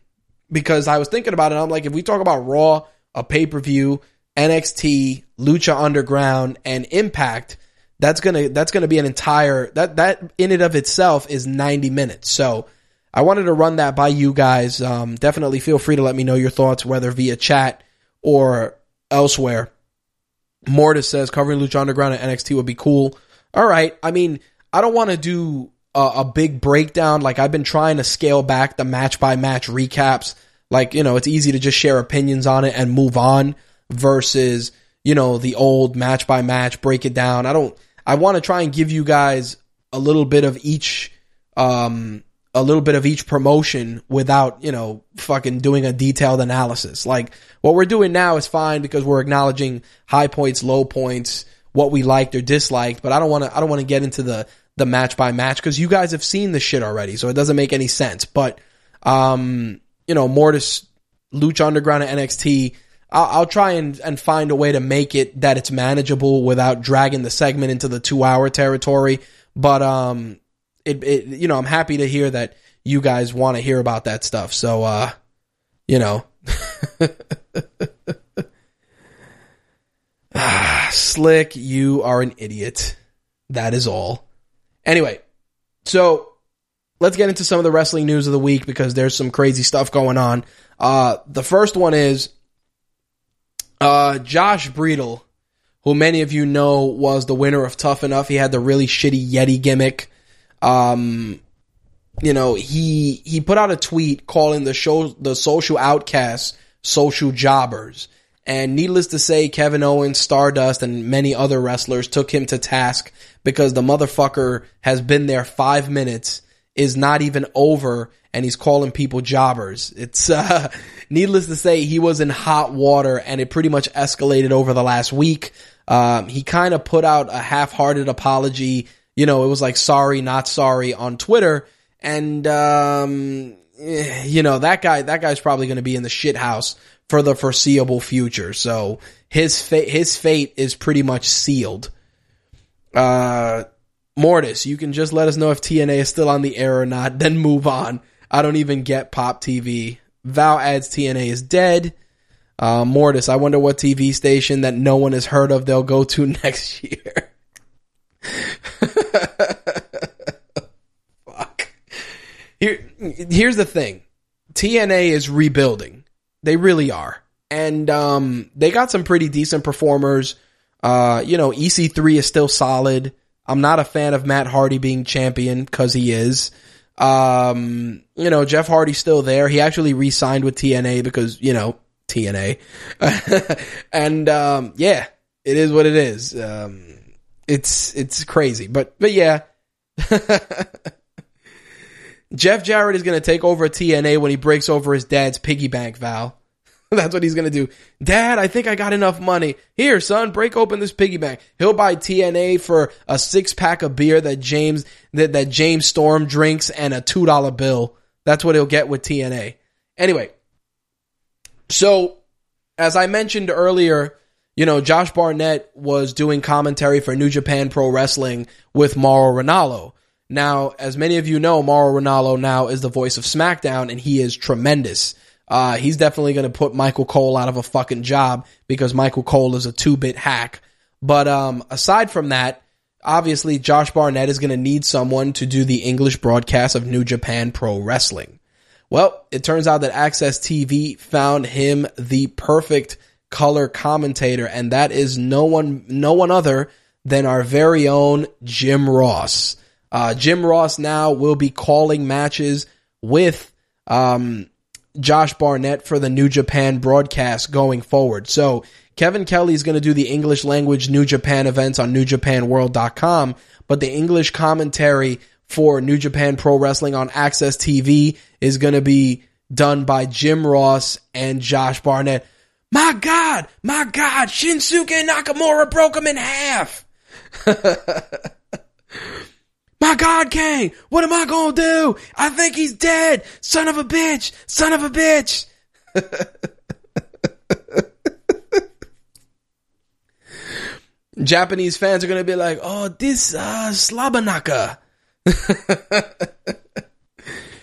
Because I was thinking about it, I'm like, if we talk about Raw, a pay per view, NXT, Lucha Underground, and Impact, that's gonna that's gonna be an entire that that in and of itself is 90 minutes. So I wanted to run that by you guys. Um, definitely feel free to let me know your thoughts, whether via chat or elsewhere. Mortis says covering Lucha Underground and NXT would be cool. All right. I mean, I don't want to do a, a big breakdown. Like I've been trying to scale back the match by match recaps. Like, you know, it's easy to just share opinions on it and move on versus, you know, the old match by match, break it down. I don't, I want to try and give you guys a little bit of each, um, a little bit of each promotion without, you know, fucking doing a detailed analysis. Like what we're doing now is fine because we're acknowledging high points, low points, what we liked or disliked, but I don't want to, I don't want to get into the, the match by match because you guys have seen the shit already. So it doesn't make any sense. But, um, you know, Mortis, Lucha Underground and NXT, I'll, I'll try and, and find a way to make it that it's manageable without dragging the segment into the two hour territory. But, um, it, it, you know, I'm happy to hear that you guys want to hear about that stuff. So, uh, you know, *laughs* ah, slick, you are an idiot. That is all. Anyway, so let's get into some of the wrestling news of the week because there's some crazy stuff going on. Uh, the first one is uh, Josh Bredl, who many of you know was the winner of Tough Enough. He had the really shitty Yeti gimmick. Um, you know, he he put out a tweet calling the show the social outcasts social jobbers. And needless to say, Kevin Owens, Stardust, and many other wrestlers took him to task because the motherfucker has been there five minutes, is not even over, and he's calling people jobbers. It's, *laughs* uh, needless to say, he was in hot water and it pretty much escalated over the last week. Um, he kind of put out a half-hearted apology. You know, it was like sorry, not sorry on Twitter. And, um, eh, you know, that guy, that guy's probably going to be in the shit house for the foreseeable future. So his fate, his fate is pretty much sealed. Uh, Mortis, you can just let us know if TNA is still on the air or not, *laughs* then move on. I don't even get Pop TV. Val adds TNA is dead. Uh, Mortis, I wonder what TV station that no one has heard of they'll go to *laughs* next year. *laughs* *laughs* Fuck. Here, here's the thing. TNA is rebuilding. They really are. And, um, they got some pretty decent performers. Uh, you know, EC3 is still solid. I'm not a fan of Matt Hardy being champion because he is. Um, you know, Jeff Hardy's still there. He actually re-signed with TNA because, you know, TNA. *laughs* and, um, yeah, it is what it is. Um, it's it's crazy. But but yeah. *laughs* Jeff Jarrett is going to take over TNA when he breaks over his dad's piggy bank, Val. *laughs* That's what he's going to do. Dad, I think I got enough money. Here, son, break open this piggy bank. He'll buy TNA for a six pack of beer that James, that, that James Storm drinks and a $2 bill. That's what he'll get with TNA. Anyway. So, as I mentioned earlier, you know, Josh Barnett was doing commentary for New Japan Pro Wrestling with Mauro Ranallo. Now, as many of you know, Mauro Ranallo now is the voice of SmackDown and he is tremendous. Uh, he's definitely going to put Michael Cole out of a fucking job because Michael Cole is a two-bit hack. But, um, aside from that, obviously Josh Barnett is going to need someone to do the English broadcast of New Japan Pro Wrestling. Well, it turns out that AXS TV found him the perfect color commentator, and that is no one, no one other than our very own Jim Ross. Uh, Jim Ross now will be calling matches with um, Josh Barnett for the New Japan broadcast going forward. So Kevin Kelly is going to do the English language New Japan events on NewJapanWorld.com, but the English commentary for New Japan Pro Wrestling on AXS TV is going to be done by Jim Ross and Josh Barnett. My God, my God, Shinsuke Nakamura broke him in half. *laughs* My God, Kane, what am I gonna do? I think he's dead. Son of a bitch. Son of a bitch. *laughs* Japanese fans are gonna be like, oh, this, uh, Slabanaka. *laughs*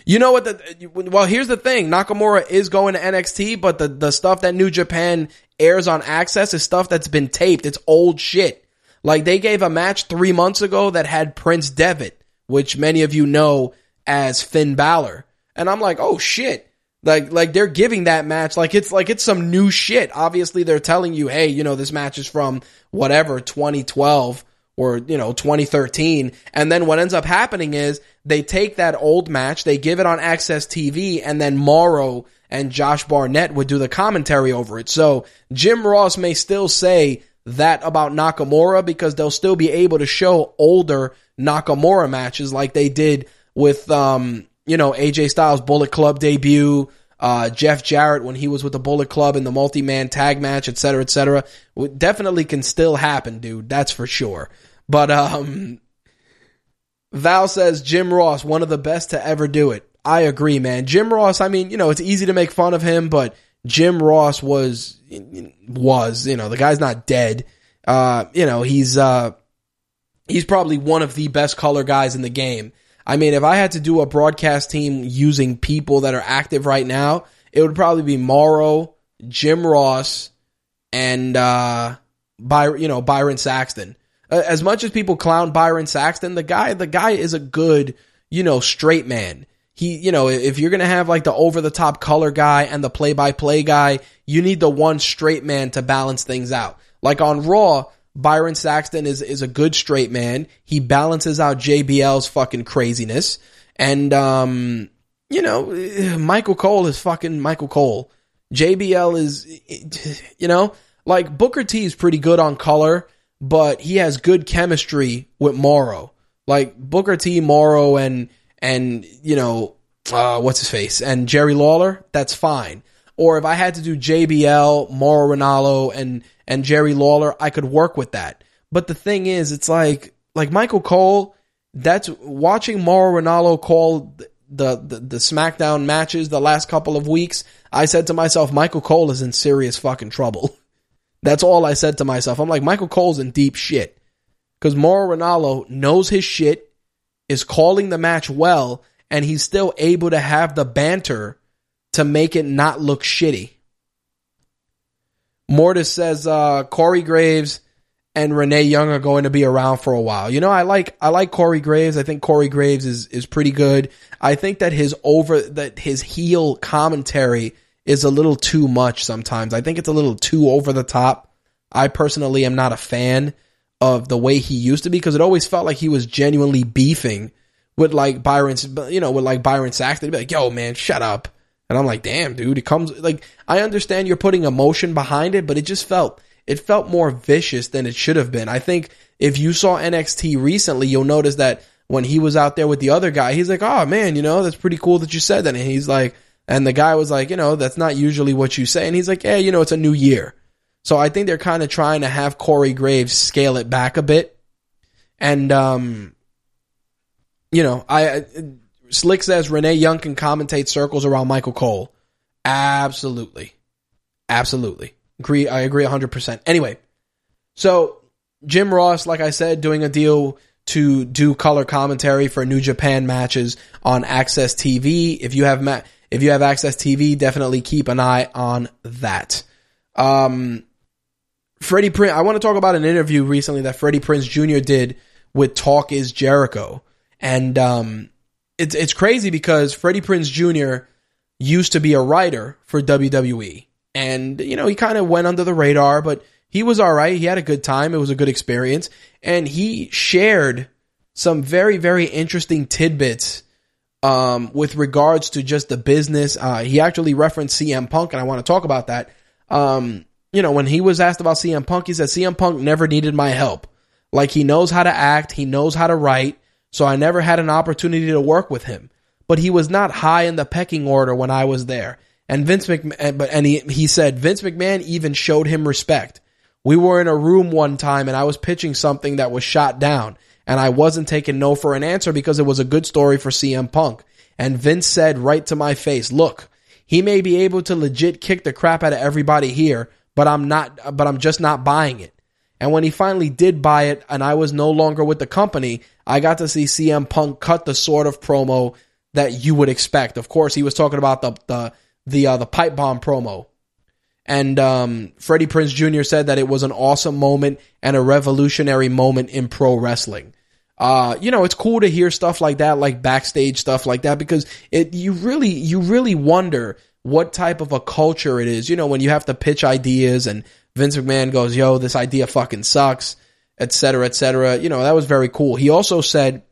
you know what the, well, here's the thing. Nakamura is going to NXT, but the, the stuff that New Japan airs on AXS is stuff that's been taped. It's old shit. Like they gave a match three months ago that had Prince Devitt, which many of you know as Finn Balor. And I'm like, oh shit. Like, like they're giving that match like it's like it's some new shit. Obviously they're telling you, hey, you know, this match is from whatever, 2012 or, you know, 2013. And then what ends up happening is they take that old match, they give it on AXS TV, and then Mauro and Josh Barnett would do the commentary over it. So Jim Ross may still say that about Nakamura because they'll still be able to show older Nakamura matches like they did with, um, you know, AJ Styles Bullet Club debut, uh, Jeff Jarrett when he was with the Bullet Club in the multi-man tag match, etc., etc. et. Definitely can still happen, dude. That's for sure. But, um, Val says Jim Ross, one of the best to ever do it. I agree, man. Jim Ross, I mean, you know, it's easy to make fun of him, but Jim Ross was was you know the guy's not dead. Uh, you know he's uh, he's probably one of the best color guys in the game. I mean, if I had to do a broadcast team using people that are active right now, it would probably be Mauro, Jim Ross, and uh, By- you know Byron Saxton. As much as people clown Byron Saxton, the guy the guy is a good you know straight man he, you know, if you're going to have like the over the top color guy and the play by play guy, you need the one straight man to balance things out. Like on Raw, Byron Saxton is, is a good straight man. He balances out JBL's fucking craziness. And, um, you know, *sighs* Michael Cole is fucking Michael Cole. JBL is, you know, like Booker T is pretty good on color, but he has good chemistry with Mauro. Like Booker T, Mauro, and, and you know uh, what's his face and Jerry Lawler, that's fine. Or if I had to do JBL, Mauro Ranallo, and and Jerry Lawler, I could work with that. But the thing is, it's like like Michael Cole. That's watching Mauro Ranallo call the, the the SmackDown matches the last couple of weeks. I said to myself, Michael Cole is in serious fucking trouble. *laughs* That's all I said to myself. I'm like, Michael Cole's in deep shit because Mauro Ranallo knows his shit is calling the match well and he's still able to have the banter to make it not look shitty. Mortis says uh, Corey Graves and Renee Young are going to be around for a while. You know, I like I like Corey Graves. I think Corey Graves is is pretty good. I think that his over that his heel commentary is a little too much sometimes. I think it's a little too over the top. I personally am not a fan of the way he used to be because it always felt like he was genuinely beefing with like Byron, you know, with like Byron Saxton. He'd be like, yo, man, shut up. And I'm like, damn, dude, it comes like, I understand you're putting emotion behind it, but it just felt, it felt more vicious than it should have been. I think if you saw NXT recently, you'll notice that when he was out there with the other guy, he's like, "Oh man, you know, that's pretty cool that you said that." And he's like, and the guy was like, "You know, that's not usually what you say." And he's like, "Yeah, you know, it's a new year." So I think they're kind of trying to have Corey Graves scale it back a bit. And um you know, I Slick says Renee Young can commentate circles around Michael Cole. Absolutely. Absolutely. Agree I agree 100%. Anyway, so Jim Ross, like I said, doing a deal to do color commentary for New Japan matches on AXS TV. If you have ma- if you have AXS TV, definitely keep an eye on that. Um, Freddie Prinze, I want to talk about an interview recently that Freddie Prinze Jr. did with Talk is Jericho. And um, it's it's crazy because Freddie Prinze Jr. used to be a writer for WWE. And, you know, he kind of went under the radar, but he was all right. He had a good time. It was a good experience. And he shared some very, very interesting tidbits um, with regards to just the business. Uh, he actually referenced CM Punk, and I want to talk about that. Um, you know, when he was asked about CM Punk, he said CM Punk never needed my help. Like he knows how to act, he knows how to write, so I never had an opportunity to work with him. But he was not high in the pecking order when I was there. And Vince McMahon, but and he he said Vince McMahon even showed him respect. We were in a room one time and I was pitching something that was shot down and I wasn't taking no for an answer because it was a good story for CM Punk. And Vince said right to my face, look, he may be able to legit kick the crap out of everybody here, but I'm not, but I'm just not buying it. And when he finally did buy it and I was no longer with the company, I got to see CM Punk cut the sort of promo that you would expect. Of course, he was talking about the, the, the, uh, the pipe bomb promo. And, um, Freddie Prinze Jr. said that it was an awesome moment and a revolutionary moment in pro wrestling. Uh, you know, it's cool to hear stuff like that, like backstage stuff like that, because it, you really, you really wonder what type of a culture it is. You know, when you have to pitch ideas and Vince McMahon goes, yo, this idea fucking sucks, et cetera, et cetera. You know, that was very cool. He also said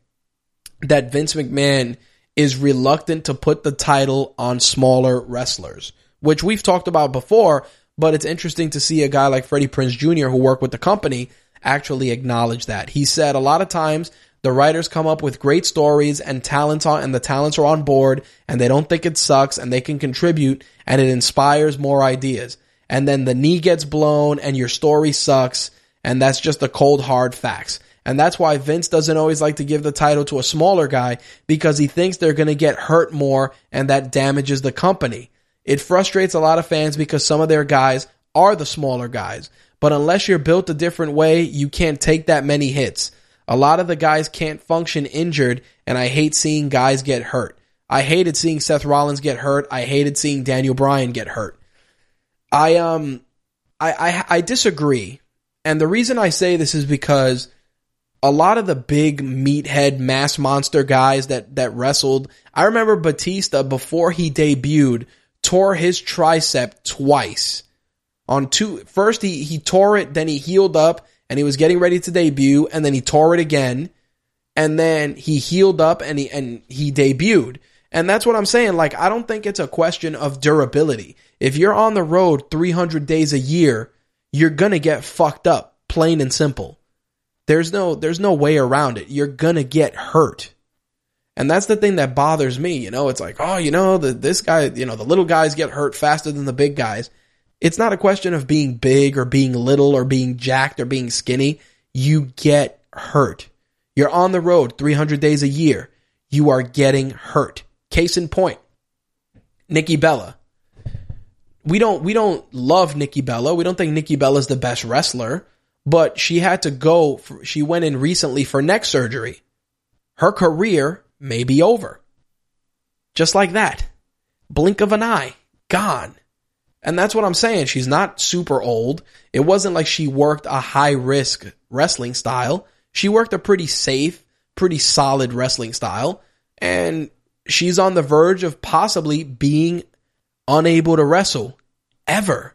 that Vince McMahon is reluctant to put the title on smaller wrestlers, which we've talked about before, but it's interesting to see a guy like Freddie Prinze Jr. who worked with the company actually acknowledge that. He said a lot of times the writers come up with great stories and talents on, and the talents are on board and they don't think it sucks and they can contribute and it inspires more ideas. And then the knee gets blown and your story sucks and that's just the cold hard facts. And that's why Vince doesn't always like to give the title to a smaller guy because he thinks they're going to get hurt more and that damages the company. It frustrates a lot of fans because some of their guys are the smaller guys. But unless you're built a different way, you can't take that many hits. A lot of the guys can't function injured, and I hate seeing guys get hurt. I hated seeing Seth Rollins get hurt. I hated seeing Daniel Bryan get hurt. I um I, I I disagree. And the reason I say this is because a lot of the big meathead mass monster guys that that wrestled, I remember Batista before he debuted tore his tricep twice. On two first he he tore it, then he healed up and he was getting ready to debut and then he tore it again and then he healed up and he and he debuted. And that's what I'm saying. Like, I don't think it's a question of durability. If you're on the road 300 days a year, you're gonna get fucked up, plain and simple. There's no, there's no way around it. You're gonna get hurt. And that's the thing that bothers me. You know, it's like, oh, you know, the, this guy, you know, the little guys get hurt faster than the big guys. It's not a question of being big or being little or being jacked or being skinny. You get hurt. You're on the road 300 days a year. You are getting hurt. Case in point, Nikki Bella. We don't we don't love Nikki Bella. We don't think Nikki Bella is the best wrestler, but she had to go. For, she went in recently for neck surgery. Her career may be over. Just like that. Blink of an eye. Gone. And that's what I'm saying. She's not super old. It wasn't like she worked a high risk wrestling style. She worked a pretty safe, pretty solid wrestling style. And she's on the verge of possibly being unable to wrestle ever.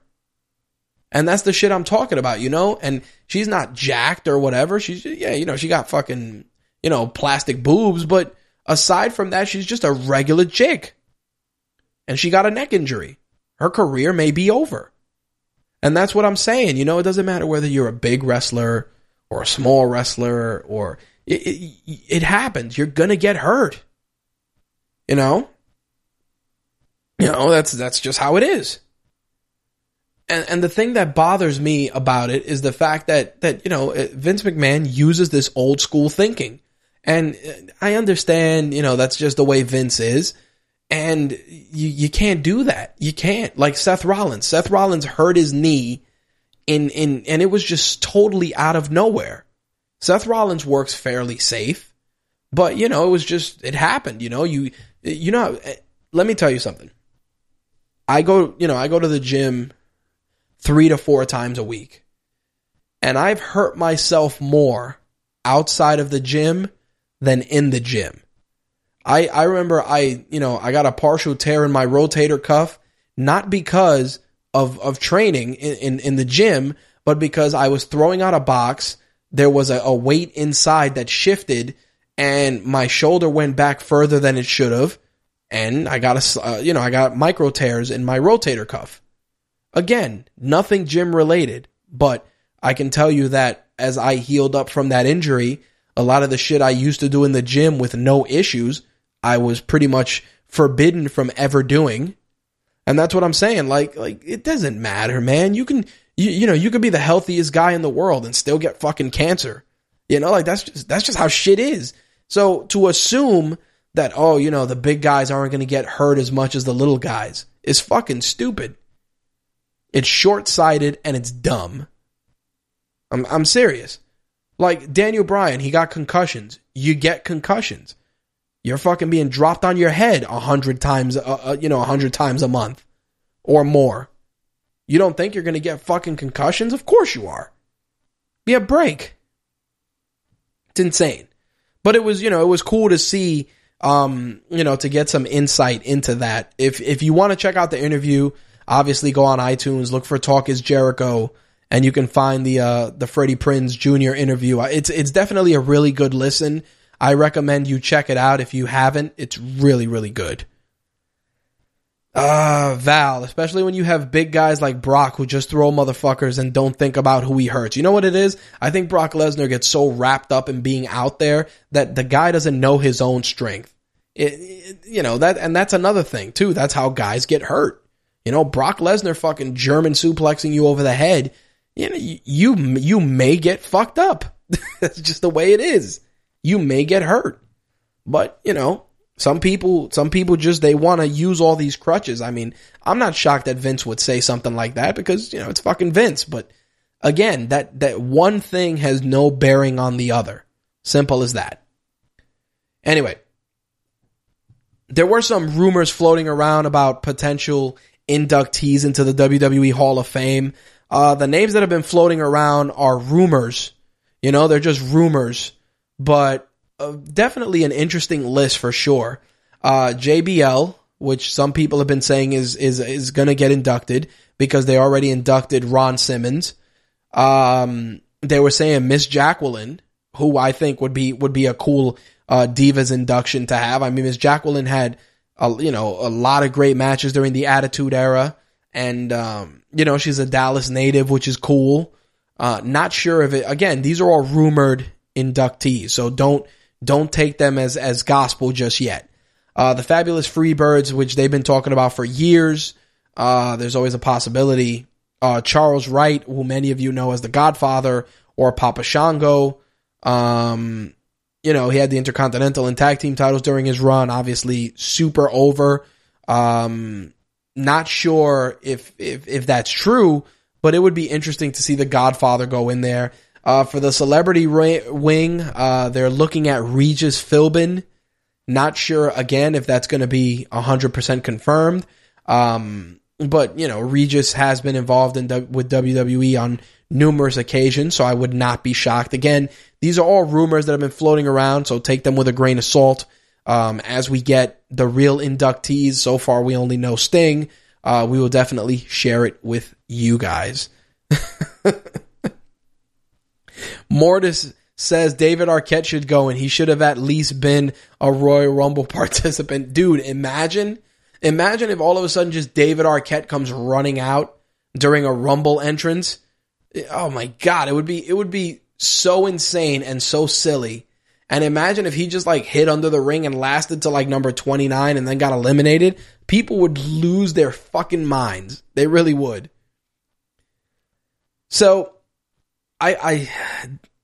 And that's the shit I'm talking about, you know? And she's not jacked or whatever. She's, yeah, you know, she got fucking, you know, plastic boobs, but aside from that, she's just a regular chick. And she got a neck injury. Her career may be over. And that's what I'm saying. You know, it doesn't matter whether you're a big wrestler or a small wrestler or it, it, it happens. You're gonna get hurt. You know? You know, that's that's just how it is. And and the thing that bothers me about it is the fact that that you know uh, Vince McMahon uses this old school thinking. And uh, I understand, you know, that's just the way Vince is. And you you can't do that. You can't. Like Seth Rollins. Seth Rollins hurt his knee in in and it was just totally out of nowhere. Seth Rollins works fairly safe, but you know, it was just it happened, you know, you you know let me tell you something. I go, you know, I go to the gym 3 to 4 times a week. And I've hurt myself more outside of the gym than in the gym. I I remember I, you know, I got a partial tear in my rotator cuff not because of of training in, in, in the gym, but because I was throwing out a box, there was a, a weight inside that shifted, and my shoulder went back further than it should have, and I got a uh, you know I got micro tears in my rotator cuff. Again, nothing gym related, but I can tell you that as I healed up from that injury, a lot of the shit I used to do in the gym with no issues, I was pretty much forbidden from ever doing and that's what I'm saying. Like, like it doesn't matter, man. You can, you, you know, you could be the healthiest guy in the world and still get fucking cancer. You know, like that's just, that's just how shit is. So to assume that, oh, you know, the big guys aren't going to get hurt as much as the little guys is fucking stupid. It's short sighted and it's dumb. I'm, I'm serious. Like Daniel Bryan, he got concussions. You get concussions. You're fucking being dropped on your head a hundred times, uh, uh, you know, a hundred times a month or more. You don't think you're going to get fucking concussions? Of course you are. Be a break. It's insane. But it was, you know, it was cool to see, um, you know, to get some insight into that. If, if you want to check out the interview, obviously go on iTunes, look for Talk is Jericho, and you can find the, uh, the Freddie Prinze Jr. interview. It's, it's definitely a really good listen. I recommend you check it out if you haven't. It's really, really good. Uh, Val, especially when you have big guys like Brock who just throw motherfuckers and don't think about who he hurts. You know what it is? I think Brock Lesnar gets so wrapped up in being out there that the guy doesn't know his own strength. It, it, you know, that, and that's another thing too. That's how guys get hurt. You know, Brock Lesnar fucking German suplexing you over the head. You know, you, you may get fucked up. *laughs* that's just the way it is you may get hurt. But, you know, some people, some people just, they want to use all these crutches. I mean, I'm not shocked that Vince would say something like that because, you know, it's fucking Vince. But again, that, that one thing has no bearing on the other. Simple as that. Anyway, there were some rumors floating around about potential inductees into the WWE Hall of Fame. Uh, the names that have been floating around are rumors. You know, they're just rumors but uh, definitely an interesting list for sure. Uh, JBL, which some people have been saying is is is going to get inducted because they already inducted Ron Simmons. Um, they were saying Miss Jacqueline, who I think would be would be a cool uh, Divas induction to have. I mean, Miss Jacqueline had a, you know a lot of great matches during the Attitude Era, and um, you know she's a Dallas native, which is cool. Uh, not sure if it again. These are all rumored inductees. So don't don't take them as as gospel just yet. Uh, the fabulous Freebirds, which they've been talking about for years. Uh, there's always a possibility. Uh, Charles Wright, who many of you know as the Godfather or Papa Shango. Um, you know, he had the Intercontinental and Tag Team titles during his run. Obviously, super over. Um, not sure if if if that's true, but it would be interesting to see the Godfather go in there. Uh, for the celebrity wing, uh, they're looking at Regis Philbin. Not sure again if that's going to be 100% confirmed. Um, but you know, Regis has been involved in with WWE on numerous occasions, so I would not be shocked. Again, these are all rumors that have been floating around, so take them with a grain of salt. Um, as we get the real inductees, so far we only know Sting. Uh, we will definitely share it with you guys. *laughs* Mortis says David Arquette should go and he should have at least been a Royal Rumble *laughs* participant. Dude, imagine, imagine if all of a sudden just David Arquette comes running out during a Rumble entrance. Oh my God, it would be, it would be so insane and so silly. And imagine if he just like hit under the ring and lasted to like number 29 and then got eliminated. People would lose their fucking minds. They really would. So, I, I,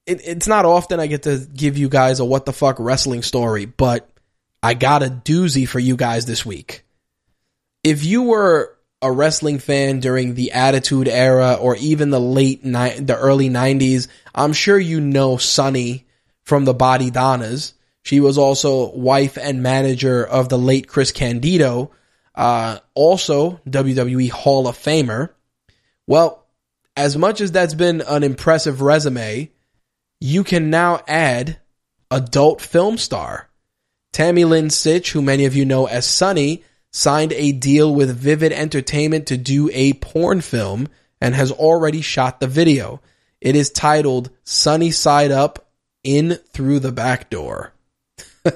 it, it's not often I get to give you guys a what the fuck wrestling story, but I got a doozy for you guys this week. If you were a wrestling fan during the Attitude Era or even the late ni- the early '90s, I'm sure you know Sunny from the Bodydonnas. She was also wife and manager of the late Chris Candido, uh, also WWE Hall of Famer. Well, as much as that's been an impressive resume, you can now add adult film star. Tammy Lynn Sytch, who many of you know as Sunny, signed a deal with Vivid Entertainment to do a porn film and has already shot the video. It is titled Sunny Side Up In Through the Back Door. *laughs*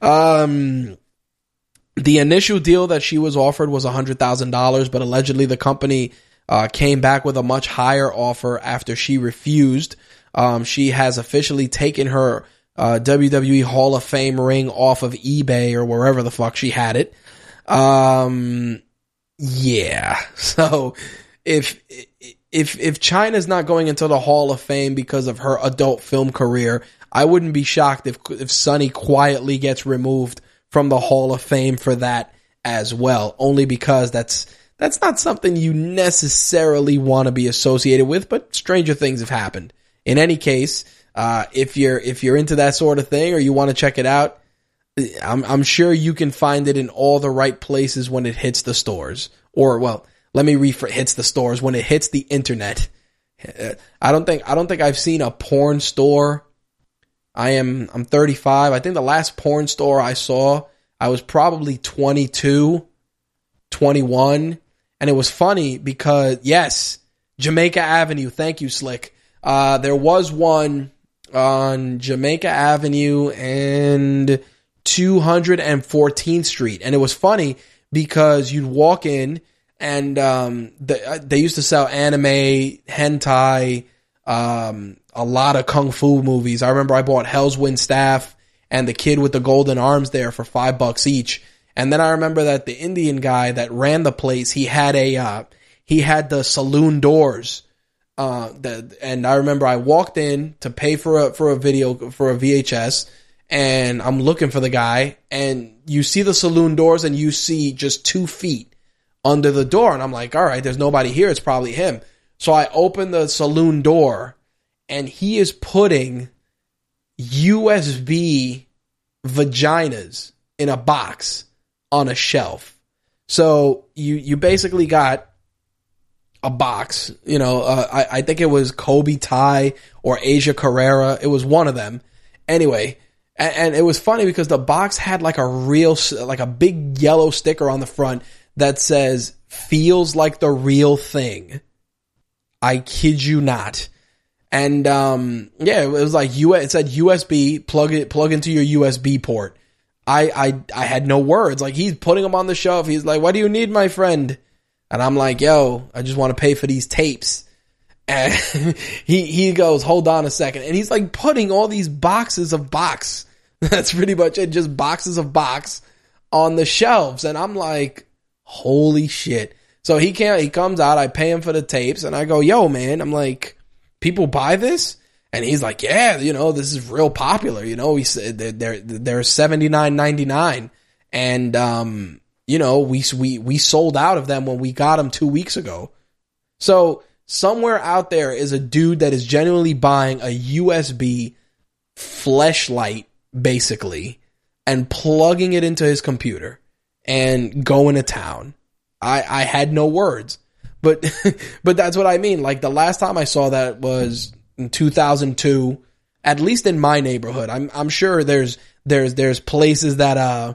um, the initial deal that she was offered was $100,000, but allegedly the company uh, came back with a much higher offer after she refused. Um, she has officially taken her uh, WWE Hall of Fame ring off of eBay or wherever the fuck she had it. Um, yeah. *laughs* So if if if Chyna's not going into the Hall of Fame because of her adult film career, I wouldn't be shocked if if Sunny quietly gets removed from the Hall of Fame for that as well. Only because that's that's not something you necessarily want to be associated with, but stranger things have happened. In any case, uh, if you're if you're into that sort of thing or you want to check it out, I'm I'm sure you can find it in all the right places when it hits the stores. Or well, let me rephrase hits the stores when it hits the internet. I don't think I don't think I've seen a porn store. I am I'm 35. I think the last porn store I saw, I was probably 22, 21, and it was funny because yes, Jamaica Avenue. Thank you, Slick. Uh, there was one on Jamaica Avenue and 214th Street. And it was funny because you'd walk in and um, uh, they used to sell anime, hentai, um, a lot of kung fu movies. I remember I bought Hell's Wind Staff and the kid with the golden arms there for five bucks each. And then I remember that the Indian guy that ran the place, he had a, uh, he had the saloon doors uh, the, and I remember I walked in to pay for a, for a video, for a VHS, and I'm looking for the guy, and you see the saloon doors and you see just two feet under the door. And I'm like, all right, there's nobody here. It's probably him. So I open the saloon door and he is putting USB vaginas in a box on a shelf. So you, you basically got a box. You know, uh, I, I think it was Kobe Tai or Asia Carrera. It was one of them. Anyway, and, and, it was funny because the box had like a real, like a big yellow sticker on the front that says "feels like the real thing." I kid you not. And um, yeah, it was like U. It said USB. Plug it. Plug into your USB port. I I I had no words. Like he's putting them on the shelf. He's like, "What do you need, my friend?" And I'm like, yo, I just want to pay for these tapes. *laughs* And he, he goes, hold on a second. And he's like putting all these boxes of box. *laughs* That's pretty much it. Just boxes of box on the shelves. And I'm like, holy shit. So he can't, he comes out, I pay him for the tapes and I go, yo, man, I'm like, people buy this? And he's like, yeah, you know, this is real popular. You know, he said they're, they're, they're 79.99 and, um, you know, we we we sold out of them when we got them 2 weeks ago. So, somewhere out there is a dude that is genuinely buying a USB fleshlight basically and plugging it into his computer and going to town. I I had no words. But *laughs* but that's what I mean. Like the last time I saw that was in 2002 at least in my neighborhood. I'm I'm sure there's there's there's places that uh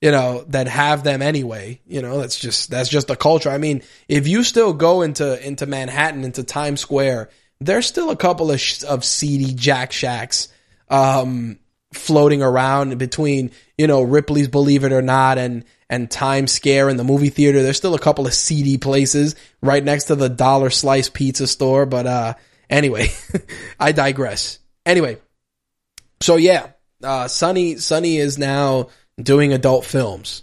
you know, that have them anyway. You know, that's just that's just the culture. I mean, if you still go into into Manhattan, into Times Square, there's still a couple of sh- of seedy Jack Shacks. Um, floating around between, you know, Ripley's Believe It or Not and, and Times Square and the movie theater. There's still a couple of seedy places right next to the dollar slice pizza store. But, uh, anyway, *laughs* I digress. Anyway, so yeah, uh, Sunny, Sunny is now doing adult films.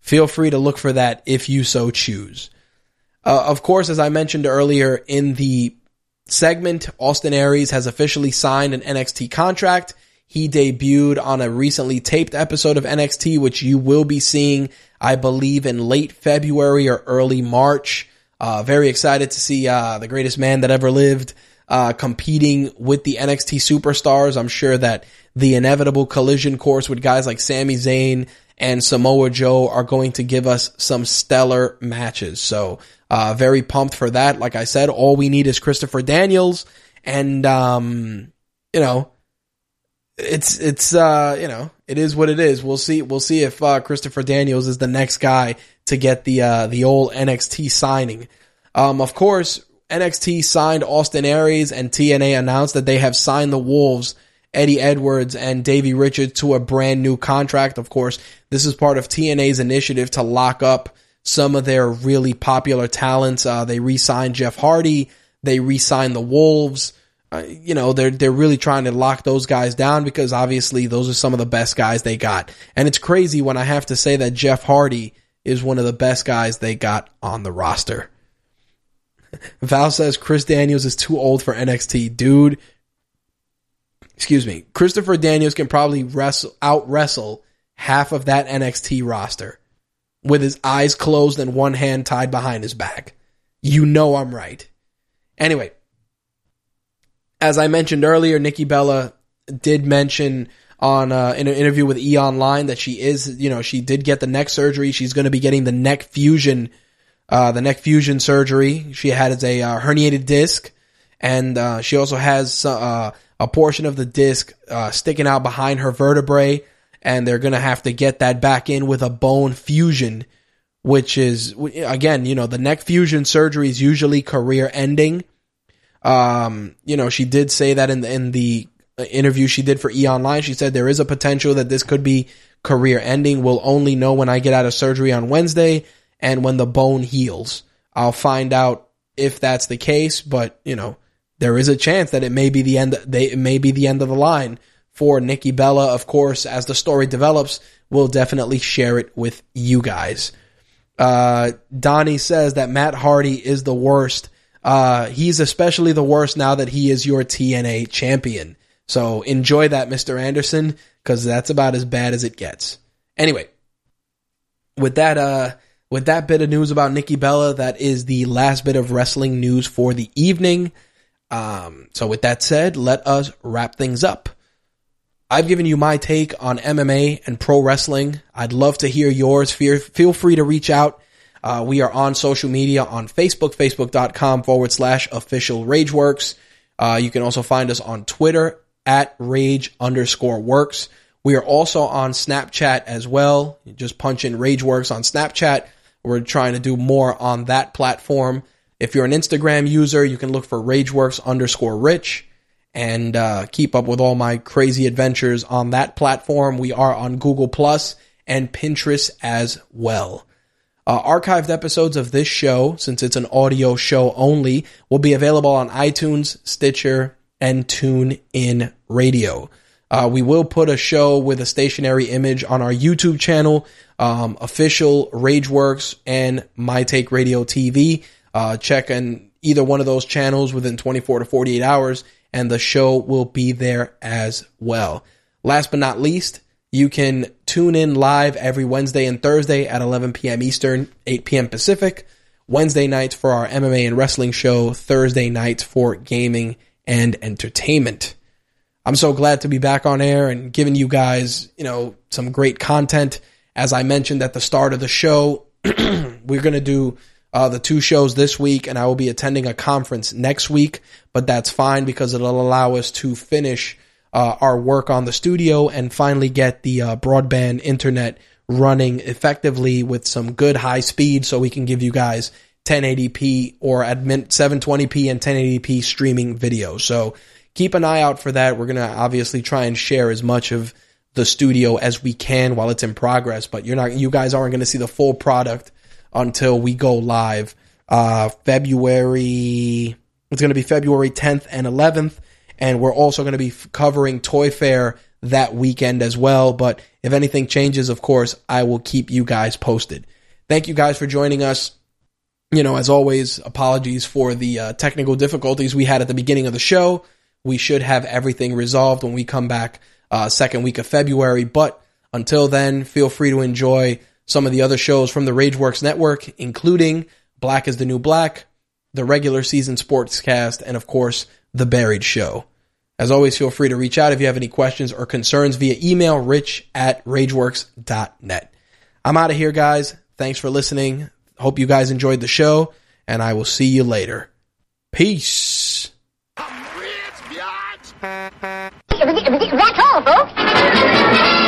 Feel free to look for that if you so choose. Uh, of course, as I mentioned earlier in the segment, Austin Aries has officially signed an NXT contract. He debuted on a recently taped episode of NXT, which you will be seeing, I believe, in late February or early March. Uh, very excited to see uh, the greatest man that ever lived uh, competing with the NXT superstars. I'm sure that the inevitable collision course with guys like Sami Zayn and Samoa Joe are going to give us some stellar matches. So, uh, very pumped for that. Like I said, all we need is Christopher Daniels and, um, you know, it's, it's, uh, you know, it is what it is. We'll see, we'll see if, uh, Christopher Daniels is the next guy to get the, uh, the old NXT signing. Um, of course, NXT signed Austin Aries and TNA announced that they have signed the Wolves Eddie Edwards and Davey Richards to a brand new contract. Of course, this is part of TNA's initiative to lock up some of their really popular talents. Uh, they re-signed Jeff Hardy. They re-signed the Wolves. Uh, you know, they're, they're really trying to lock those guys down because obviously those are some of the best guys they got. And it's crazy when I have to say that Jeff Hardy is one of the best guys they got on the roster. *laughs* Val says Chris Daniels is too old for NXT. Dude, excuse me, Christopher Daniels can probably wrestle out wrestle half of that NXT roster with his eyes closed and one hand tied behind his back. You know I'm right. Anyway, as I mentioned earlier, Nikki Bella did mention on uh, in an interview with E Online that she is, you know, she did get the neck surgery. She's going to be getting the neck fusion, uh, the neck fusion surgery. She had a uh, herniated disc, and uh, she also has uh, a portion of the disc uh, sticking out behind her vertebrae, and they're gonna have to get that back in with a bone fusion, which is again, you know, the neck fusion surgery is usually career ending. Um, you know, she did say that in the in the interview she did for E Online. She said there is a potential that this could be career ending. We'll only know when I get out of surgery on Wednesday and when the bone heals. I'll find out if that's the case, but you know, there is a chance that it may be the end. They it may be the end of the line for Nikki Bella. Of course, as the story develops, we'll definitely share it with you guys. Uh, Donnie says that Matt Hardy is the worst. Uh, he's especially the worst now that he is your TNA champion. So enjoy that, Mr. Anderson, because that's about as bad as it gets. Anyway, with that, uh, with that bit of news about Nikki Bella, that is the last bit of wrestling news for the evening. Um, so with that said, let us wrap things up. I've given you my take on MMA and pro wrestling. I'd love to hear yours. Feel free to reach out. Uh, we are on social media on Facebook, facebook.com forward slash official rageworks. Uh, you can also find us on Twitter at rage underscore works. We are also on Snapchat as well. You just punch in rageworks on Snapchat. We're trying to do more on that platform. If you're an Instagram user, you can look for RageWorks underscore Rich and uh, keep up with all my crazy adventures on that platform. We are on Google Plus and Pinterest as well. Uh, archived episodes of this show, since it's an audio show only, will be available on iTunes, Stitcher, and TuneIn Radio. Uh, we will put a show with a stationary image on our YouTube channel, um, official RageWorks and My Take Radio TV. Uh, check on either one of those channels within 24 to 48 hours, and the show will be there as well. Last but not least, you can tune in live every Wednesday and Thursday at 11 p.m. Eastern, 8 p.m. Pacific. Wednesday nights for our MMA and wrestling show, Thursday nights for gaming and entertainment. I'm so glad to be back on air and giving you guys, you know, some great content. As I mentioned at the start of the show, *clears throat* we're going to do uh, the two shows this week, and I will be attending a conference next week. But that's fine because it'll allow us to finish uh, our work on the studio and finally get the uh, broadband internet running effectively with some good high speed, so we can give you guys 1080p or admit 720p and 1080p streaming video. So keep an eye out for that. We're gonna obviously try and share as much of the studio as we can while it's in progress. But you're not, you guys aren't going to see the full product until we go live. Uh, February, it's going to be February 10th and 11th. And we're also going to be covering Toy Fair that weekend as well. But if anything changes, of course, I will keep you guys posted. Thank you guys for joining us. You know, as always, apologies for the uh, technical difficulties we had at the beginning of the show. We should have everything resolved when we come back uh, second week of February. But until then, feel free to enjoy some of the other shows from the Rageworks Network, including Black is the New Black, the regular season sportscast, and of course, The Buried Show. As always, feel free to reach out if you have any questions or concerns via email, rich at rageworks.net. I'm out of here, guys. Thanks for listening. Hope you guys enjoyed the show, and I will see you later. Peace. That's all, folks.